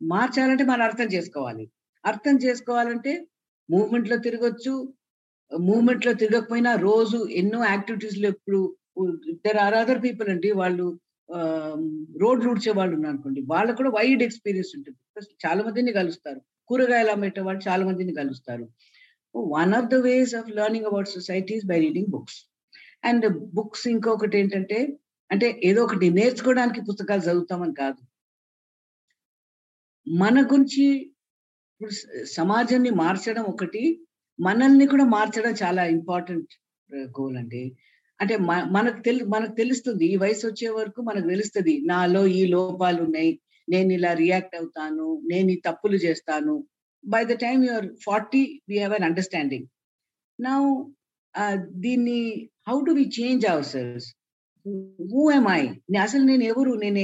మార్చాలంటే మనం అర్థం చేసుకోవాలి. అర్థం చేసుకోవాలంటే మూవ్మెంట్లో తిరగొచ్చు. మూవ్మెంట్లో తిరగకపోయినా రోజు ఎన్నో యాక్టివిటీస్లో ఇప్పుడు దెర్ ఆర్ అదర్ పీపుల్ అండి వాళ్ళు రోడ్ ఊడ్చే వాళ్ళు ఉన్నారు అనుకోండి వాళ్ళకు కూడా వైడ్ ఎక్స్పీరియన్స్ ఉంటుంది. చాలా మందిని కలుస్తారు. కూరగాయలు అమ్మేట వాళ్ళు చాలా మందిని కలుస్తారు. One of the ways of learning about societies by reading books and books ఇంకొకటి ఏంటంటే అంటే ఏదో ఒకటి నేర్చుకోవడానికి పుస్తకాలు చదువుతామని కాదు. మన గురించి ఇప్పుడు సమాజాన్ని మార్చడం ఒకటి మనల్ని కూడా మార్చడం చాలా ఇంపార్టెంట్ గోల్ అండి. అంటే మనకు తెలు మనకు తెలుస్తుంది ఈ వయసు వచ్చే వరకు మనకు తెలుస్తుంది నాలో ఈ లోపాలు ఉన్నాయి నేను ఇలా రియాక్ట్ అవుతాను నేను ఈ తప్పులు చేస్తాను. By the time your forty we have an understanding నా దీన్ని how do we change our selves who am I అసలు నేను ఎవరు? నేను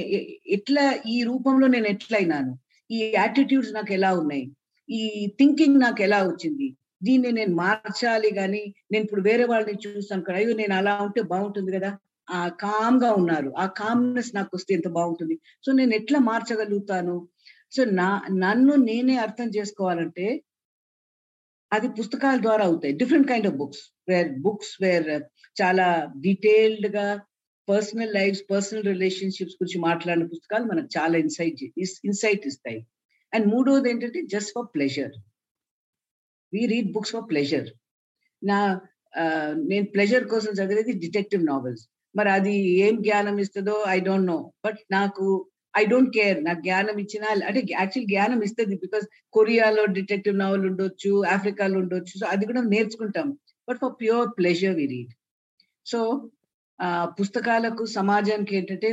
ఎట్లా ఈ రూపంలో నేను ఎట్లయినాను? ఈ యాటిట్యూడ్స్ నాకు ఎలా ఉన్నాయి? ఈ థింకింగ్ నాకు ఎలా వచ్చింది? దీన్ని నేను మార్చాలి కానీ నేను ఇప్పుడు వేరే వాళ్ళని చూస్తాను కదా అయ్యో నేను అలా ఉంటే బాగుంటుంది కదా. ఆ కామ్గా ఉన్నారు. ఆ కామ్నెస్ నాకు వస్తే ఎంత బాగుంటుంది. సో నేను ఎట్లా మార్చగలుగుతాను? సో నా నన్ను నేనే అర్థం చేసుకోవాలంటే అది పుస్తకాల ద్వారా అవుతాయి. Different kind of books where books where చాలా డీటెయిల్డ్గా పర్సనల్ లైఫ్ పర్సనల్ రిలేషన్షిప్స్ గురించి మాట్లాడిన పుస్తకాలు మనకు చాలా ఇన్సైట్ ఇన్సైట్ ఇస్తాయి. అండ్ మూడోది ఏంటంటే just for pleasure we read books for pleasure నా నేను ప్లెజర్ కోసం చదివేది డిటెక్టివ్ నావెల్స్ మరి అది ఏం జ్ఞానం ఇస్తుందో ఐ డోంట్ నో బట్ నాకు ఐ డోంట్ కేర్ నాకు జ్ఞానం ఇచ్చిన అంటే యాక్చువల్ జ్ఞానం ఇస్తుంది బికాస్ కొరియాలో డిటెక్టివ్ నావెల్ ఉండొచ్చు ఆఫ్రికాలో ఉండొచ్చు. సో అది కూడా నేర్చుకుంటాం. But for pure pleasure we read so పుస్తకాలకు సమాజానికి ఏంటంటే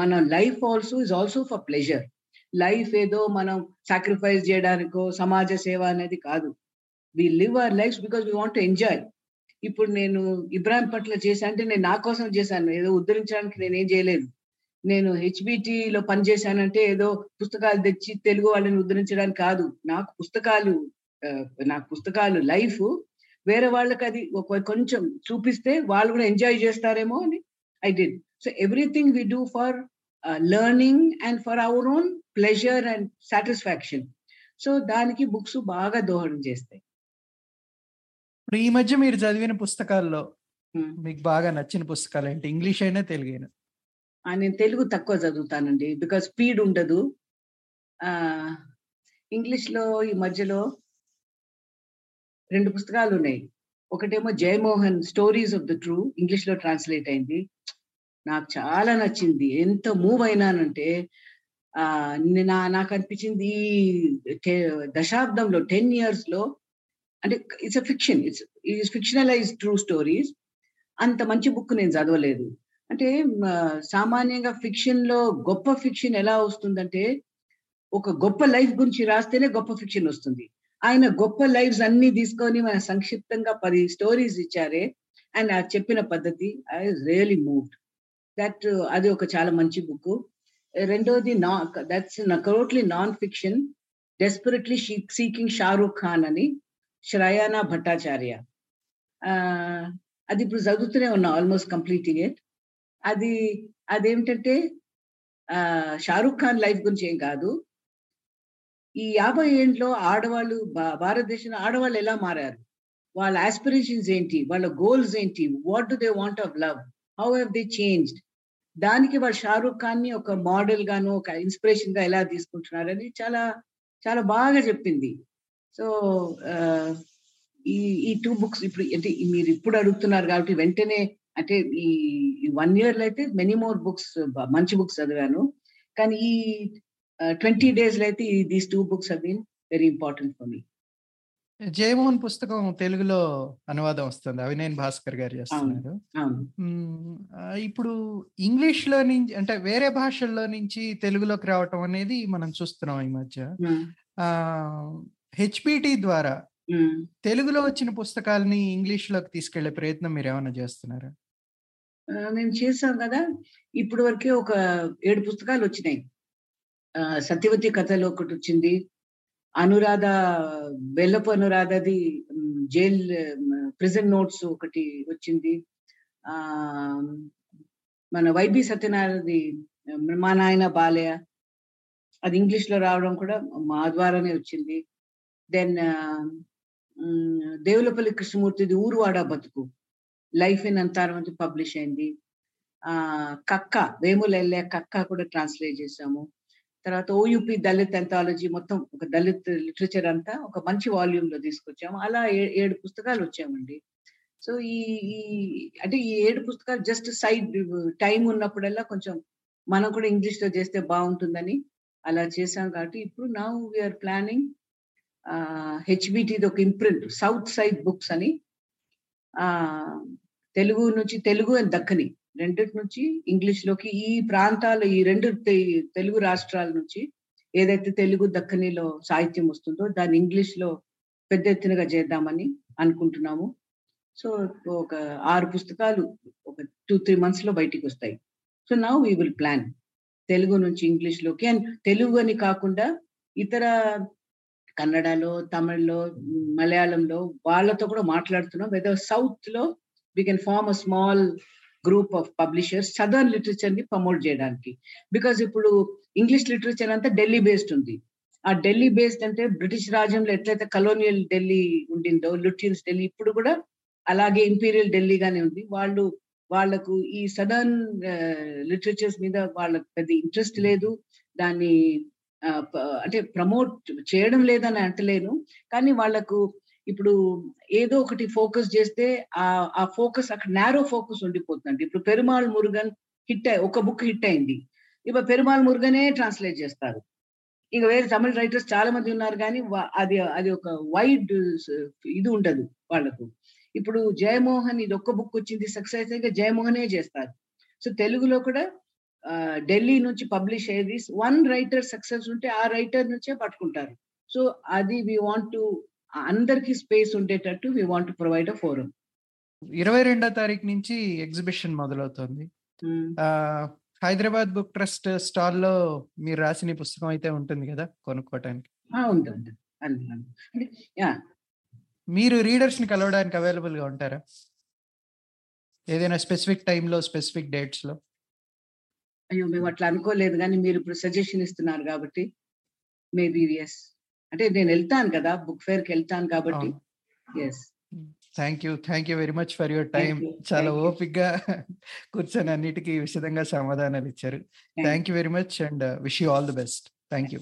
మన life also is also for pleasure life ఏదో మనం సాక్రిఫైస్ చేయడానికో సమాజ సేవ అనేది కాదు. We live our life because we want enjoy ఇప్పుడు నేను ఇబ్రాహిం పట్ల చేశా అంటే నేను నా కోసం చేశాను. ఏదో ఉద్ధరించడానికి నేనేం చేయలేదు నేను హెచ్బిటిలో పనిచేశానంటే ఏదో పుస్తకాలు తెచ్చి తెలుగు వాళ్ళని ఉద్ధరించడానికి కాదు. నాకు పుస్తకాలు నాకు పుస్తకాలు లైఫ్ వేరే వాళ్ళకి అది ఒక కొంచెం చూపిస్తే వాళ్ళు కూడా ఎంజాయ్ చేస్తారేమో అని I did so everything we do for learning and for our own pleasure and satisfaction so దానికి బుక్స్ బాగా దోహదం చేస్తాయి. ఈ మధ్య మీరు చదివిన పుస్తకాల్లో మీకు బాగా నచ్చిన పుస్తకాలు ఏంటి? ఇంగ్లీష్ అయినా తెలుగు అయినా నేను తెలుగు తక్కువ చదువుతానండి. బికాస్ స్పీడ్ ఉండదు. ఇంగ్లీష్లో ఈ మధ్యలో రెండు పుస్తకాలు ఉన్నాయి ఒకటేమో Jayamohan stories of the true ఇంగ్లీష్లో ట్రాన్స్లేట్ అయింది. నాకు చాలా నచ్చింది. ఎంత మూవ్ అయినానంటే నాకు అనిపించింది ఈ దశాబ్దంలో టెన్ ఇయర్స్లో అంటే ఇట్స్ అ ఫిక్షన్ ఇట్స్ ఈ ఫిక్షనలైజ్ ట్రూ స్టోరీస్ అంత మంచి బుక్ నేను చదవలేదు. అంటే సామాన్యంగా ఫిక్షన్లో గొప్ప ఫిక్షన్ ఎలా వస్తుందంటే ఒక గొప్ప లైఫ్ గురించి రాస్తేనే గొప్ప ఫిక్షన్ వస్తుంది. ఆయన గొప్ప లైఫ్స్ అన్ని తీసుకొని మన సంక్షిప్తంగా పది స్టోరీస్ ఇచ్చారే అండ్ ఆ చెప్పిన పద్ధతి ఐ రియలీ మూవ్డ్ దట్ అది ఒక చాలా మంచి బుక్ రెండోది నా that's totally non fiction desperately seeking Shahrukh Khan అని. శ్రయానా భట్టాచార్య అది ఇప్పుడు చదువుతూనే ఉన్నా ఆల్మోస్ట్ కంప్లీటింగ్ ఇట్ అది అదేమిటంటే షారూక్ ఖాన్ లైఫ్ గురించి ఏం కాదు. ఈ యాభై ఏండ్లో ఆడవాళ్ళు భారతదేశంలో ఆడవాళ్ళు ఎలా మారారు? వాళ్ళ ఆస్పిరేషన్స్ ఏంటి? వాళ్ళ గోల్స్ ఏంటి? What do they want of love how have they changed దానికి వాళ్ళు షారూక్ ఖాన్ని ఒక మోడల్ గాను ఒక ఇన్స్పిరేషన్గా ఎలా తీసుకుంటున్నారని చాలా చాలా బాగా చెప్పింది. సో ఈ ఈ టూ బుక్స్ ఇప్పుడు అంటే మీరు ఇప్పుడు అడుగుతున్నారు కాబట్టి వెంటనే అంటే ఈ వన్ ఇయర్లో అయితే మెనీ మోర్ బుక్స్ మంచి బుక్స్ చదివాను కానీ ఈ ట్వంటీ డేస్లో అయితే these two books been very important for me Jayamohan పుస్తకం తెలుగులో అనువాదం వస్తుంది. అవినేని భాస్కర్ గారు. చేస్తున్నారు. ఇప్పుడు ఇంగ్లీష్‌లో నుంచి అంటే వేరే భాషల్లో నుంచి తెలుగులోకి రావటం అనేది మనం చూస్తున్నాం ఈ మధ్య. హెచ్‌పిటి ద్వారా. తెలుగులో వచ్చిన పుస్తకాల్ని ఇంగ్లీష్‌లోకి తీసుకెళ్ళే ప్రయత్నం మీరేమన్నా చేస్తున్నారా? ఆహ్, మేము చేసాం గదా! ఇప్పటి వరకే ఒక 7 పుస్తకాలొచ్చినాయి. ఆహ్, 'సత్యవతి కథలు' ఒకటొచ్చింది. అనురాధ బెల్లపు అనురాధది జైల్ ప్రిజన్ నోట్స్ ఒకటి వచ్చింది. ఆహ్, మన వైబీ సత్యనారాయణది 'మా నాయన బాలయ్య' అది ఇంగ్లీష్‌లో రావడం కూడా మా ద్వారానే వచ్చింది. దెన్ దేవులపల్లి కృష్ణమూర్తిది 'ఊరువాడ బతుకు' లైఫ్ ఇన్ అంతారవంతి పబ్లిష్ అయింది. ఆ 'కక్క' వేముల ఎల్లయ్య 'కక్క' కూడా ట్రాన్స్‌లేట్ చేసాము. తర్వాత ఓయూపీ దళిత్ ఎంథాలజీ మొత్తం ఒక దళిత్ లిటరేచర్ అంతా ఒక మంచి వాల్యూమ్‌లో తీసుకొచ్చాము. అలా ఏడు పుస్తకాలు వచ్చామండి సో, ఈ ఈ అంటే ఈ ఏడు పుస్తకాలు జస్ట్ సైడ్ టైం ఉన్నప్పుడల్లా కొంచెం మనం కూడా ఇంగ్లీష్‌లో చేస్తే బాగుంటుందని అలా చేసాం కాబట్టి ఇప్పుడు నా వి ఆర్ ప్లానింగ్ హెచ్‌బిటిది ఒక ఇంప్రింట్ 'సౌత్ సైడ్ బుక్స్' అని తెలుగు నుంచి తెలుగు అండ్ దక్కని రెండిటి నుంచి ఇంగ్లీష్‌లోకి ఈ ప్రాంతాలు ఈ రెండు తెలుగు రాష్ట్రాల నుంచి ఏదైతే తెలుగు దక్కనిలో సాహిత్యం వస్తుందో దాన్ని ఇంగ్లీష్‌లో పెద్ద ఎత్తునగా చేద్దామని అనుకుంటున్నాము. సో, ఒక ఆరు పుస్తకాలు ఒక 2, 3 మంత్స్‌లో బయటికొస్తాయి. So, now we will plan. Telugu నుంచి ఇంగ్లీష్‌లోకి అండ్ తెలుగు అని కాకుండా ఇతర కన్నడలో, తమిళ్‌లో, మలయాళంలో వాళ్ళతో కూడా మాట్లాడుతున్నాం. వెదర్ సౌత్‌లో we can form a small group of publishers southern లిటరేచర్‌ని promote చేయడానికి. బికాజ్ ఇప్పుడు ఇంగ్లీష్ లిటరేచర్ అంతా ఢిల్లీ బేస్డ్ ఉంది. ఆ ఢిల్లీ బేస్డ్ అంటే బ్రిటిష్ రాజ్యంలో ఎట్లయితే కలోనియల్ ఢిల్లీ ఉండిందో లుటియన్స్ ఢిల్లీ ఇప్పుడు కూడా అలాగే ఇంపీరియల్ ఢిల్లీగానే ఉంది. వాళ్ళు వాళ్ళకు ఈ సదర్న్ లిటరేచర్స్ uh, మీద వాళ్ళకి పెద్ద ఇంట్రెస్ట్ లేదు. దాన్ని అంటే ప్రమోట్ చేయడం లేదని అంటలేను. కానీ వాళ్ళకు ఇప్పుడు ఏదో ఒకటి ఫోకస్ చేస్తే ఆ ఆ ఫోకస్ అక్కడ నేరో ఫోకస్ ఉండిపోతుందండి. ఇప్పుడు 'పెరుమాళ్ మురుగన్' హిట్ అయి ఒక బుక్ హిట్ అయింది. ఇప్పుడు 'పెరుమాళ్ మురుగనే' ట్రాన్స్‌లేట్ చేస్తారు. ఇక వేరే తమిళ రైటర్స్ చాలా మంది ఉన్నారు కానీ అది అది ఒక వైడ్ ఇది ఉండదు వాళ్ళకు. ఇప్పుడు 'జయమోహన్' ఇది ఒక్క బుక్ వచ్చింది సక్సెస్ అయితే జయమోహనే చేస్తారు. సో, తెలుగులో కూడా ఢిల్లీ నుంచి పబ్లిష్ అయ్యేది వన్ రైటర్ సక్సెస్ ఉంటే ఆ రైటర్ నుంచే పట్టుకుంటారు. సో, అది వి వాంట్ టు అందరికి స్పేస్ ఉండేటట్టు we want to provide a forum. 22 తారీఖు నుంచి ఎగ్జిబిషన్ మొదలవుతోంది. ఆహ్, హైదరాబాద్ బుక్ ట్రస్ట్ స్టాల్‌లో మీరు రాసిన పుస్తకం అయితే ఉంటుంది గదా! కొనుక్కోవటానికి. మీరు రీడర్స్‌ని కలవడానికి అవైలబుల్‌గా ఉంటారా? ఏదైనా స్పెసిఫిక్ టైమ్‌లో, స్పెసిఫిక్ డేట్స్‌లో? అయ్యో! మేము అట్లా అనుకోలేదు గానీ మీరిప్పుడు సజెషన్ ఇస్తున్నారు కాబట్టి మేబీ యెస్. అంటే నేనెళ్తాను కదా! బుక్ ఫెయిర్‌కెళ్తాను కాబట్టి అవును. Yes. Hmm. Thank you. Thank you very much for your. You. చాలా. ఓపికగా కూర్చొని అన్నిటికి విశదంగా సమాధానాలిచ్చారు. Thank thank you very much and wish you all the best. Thank you.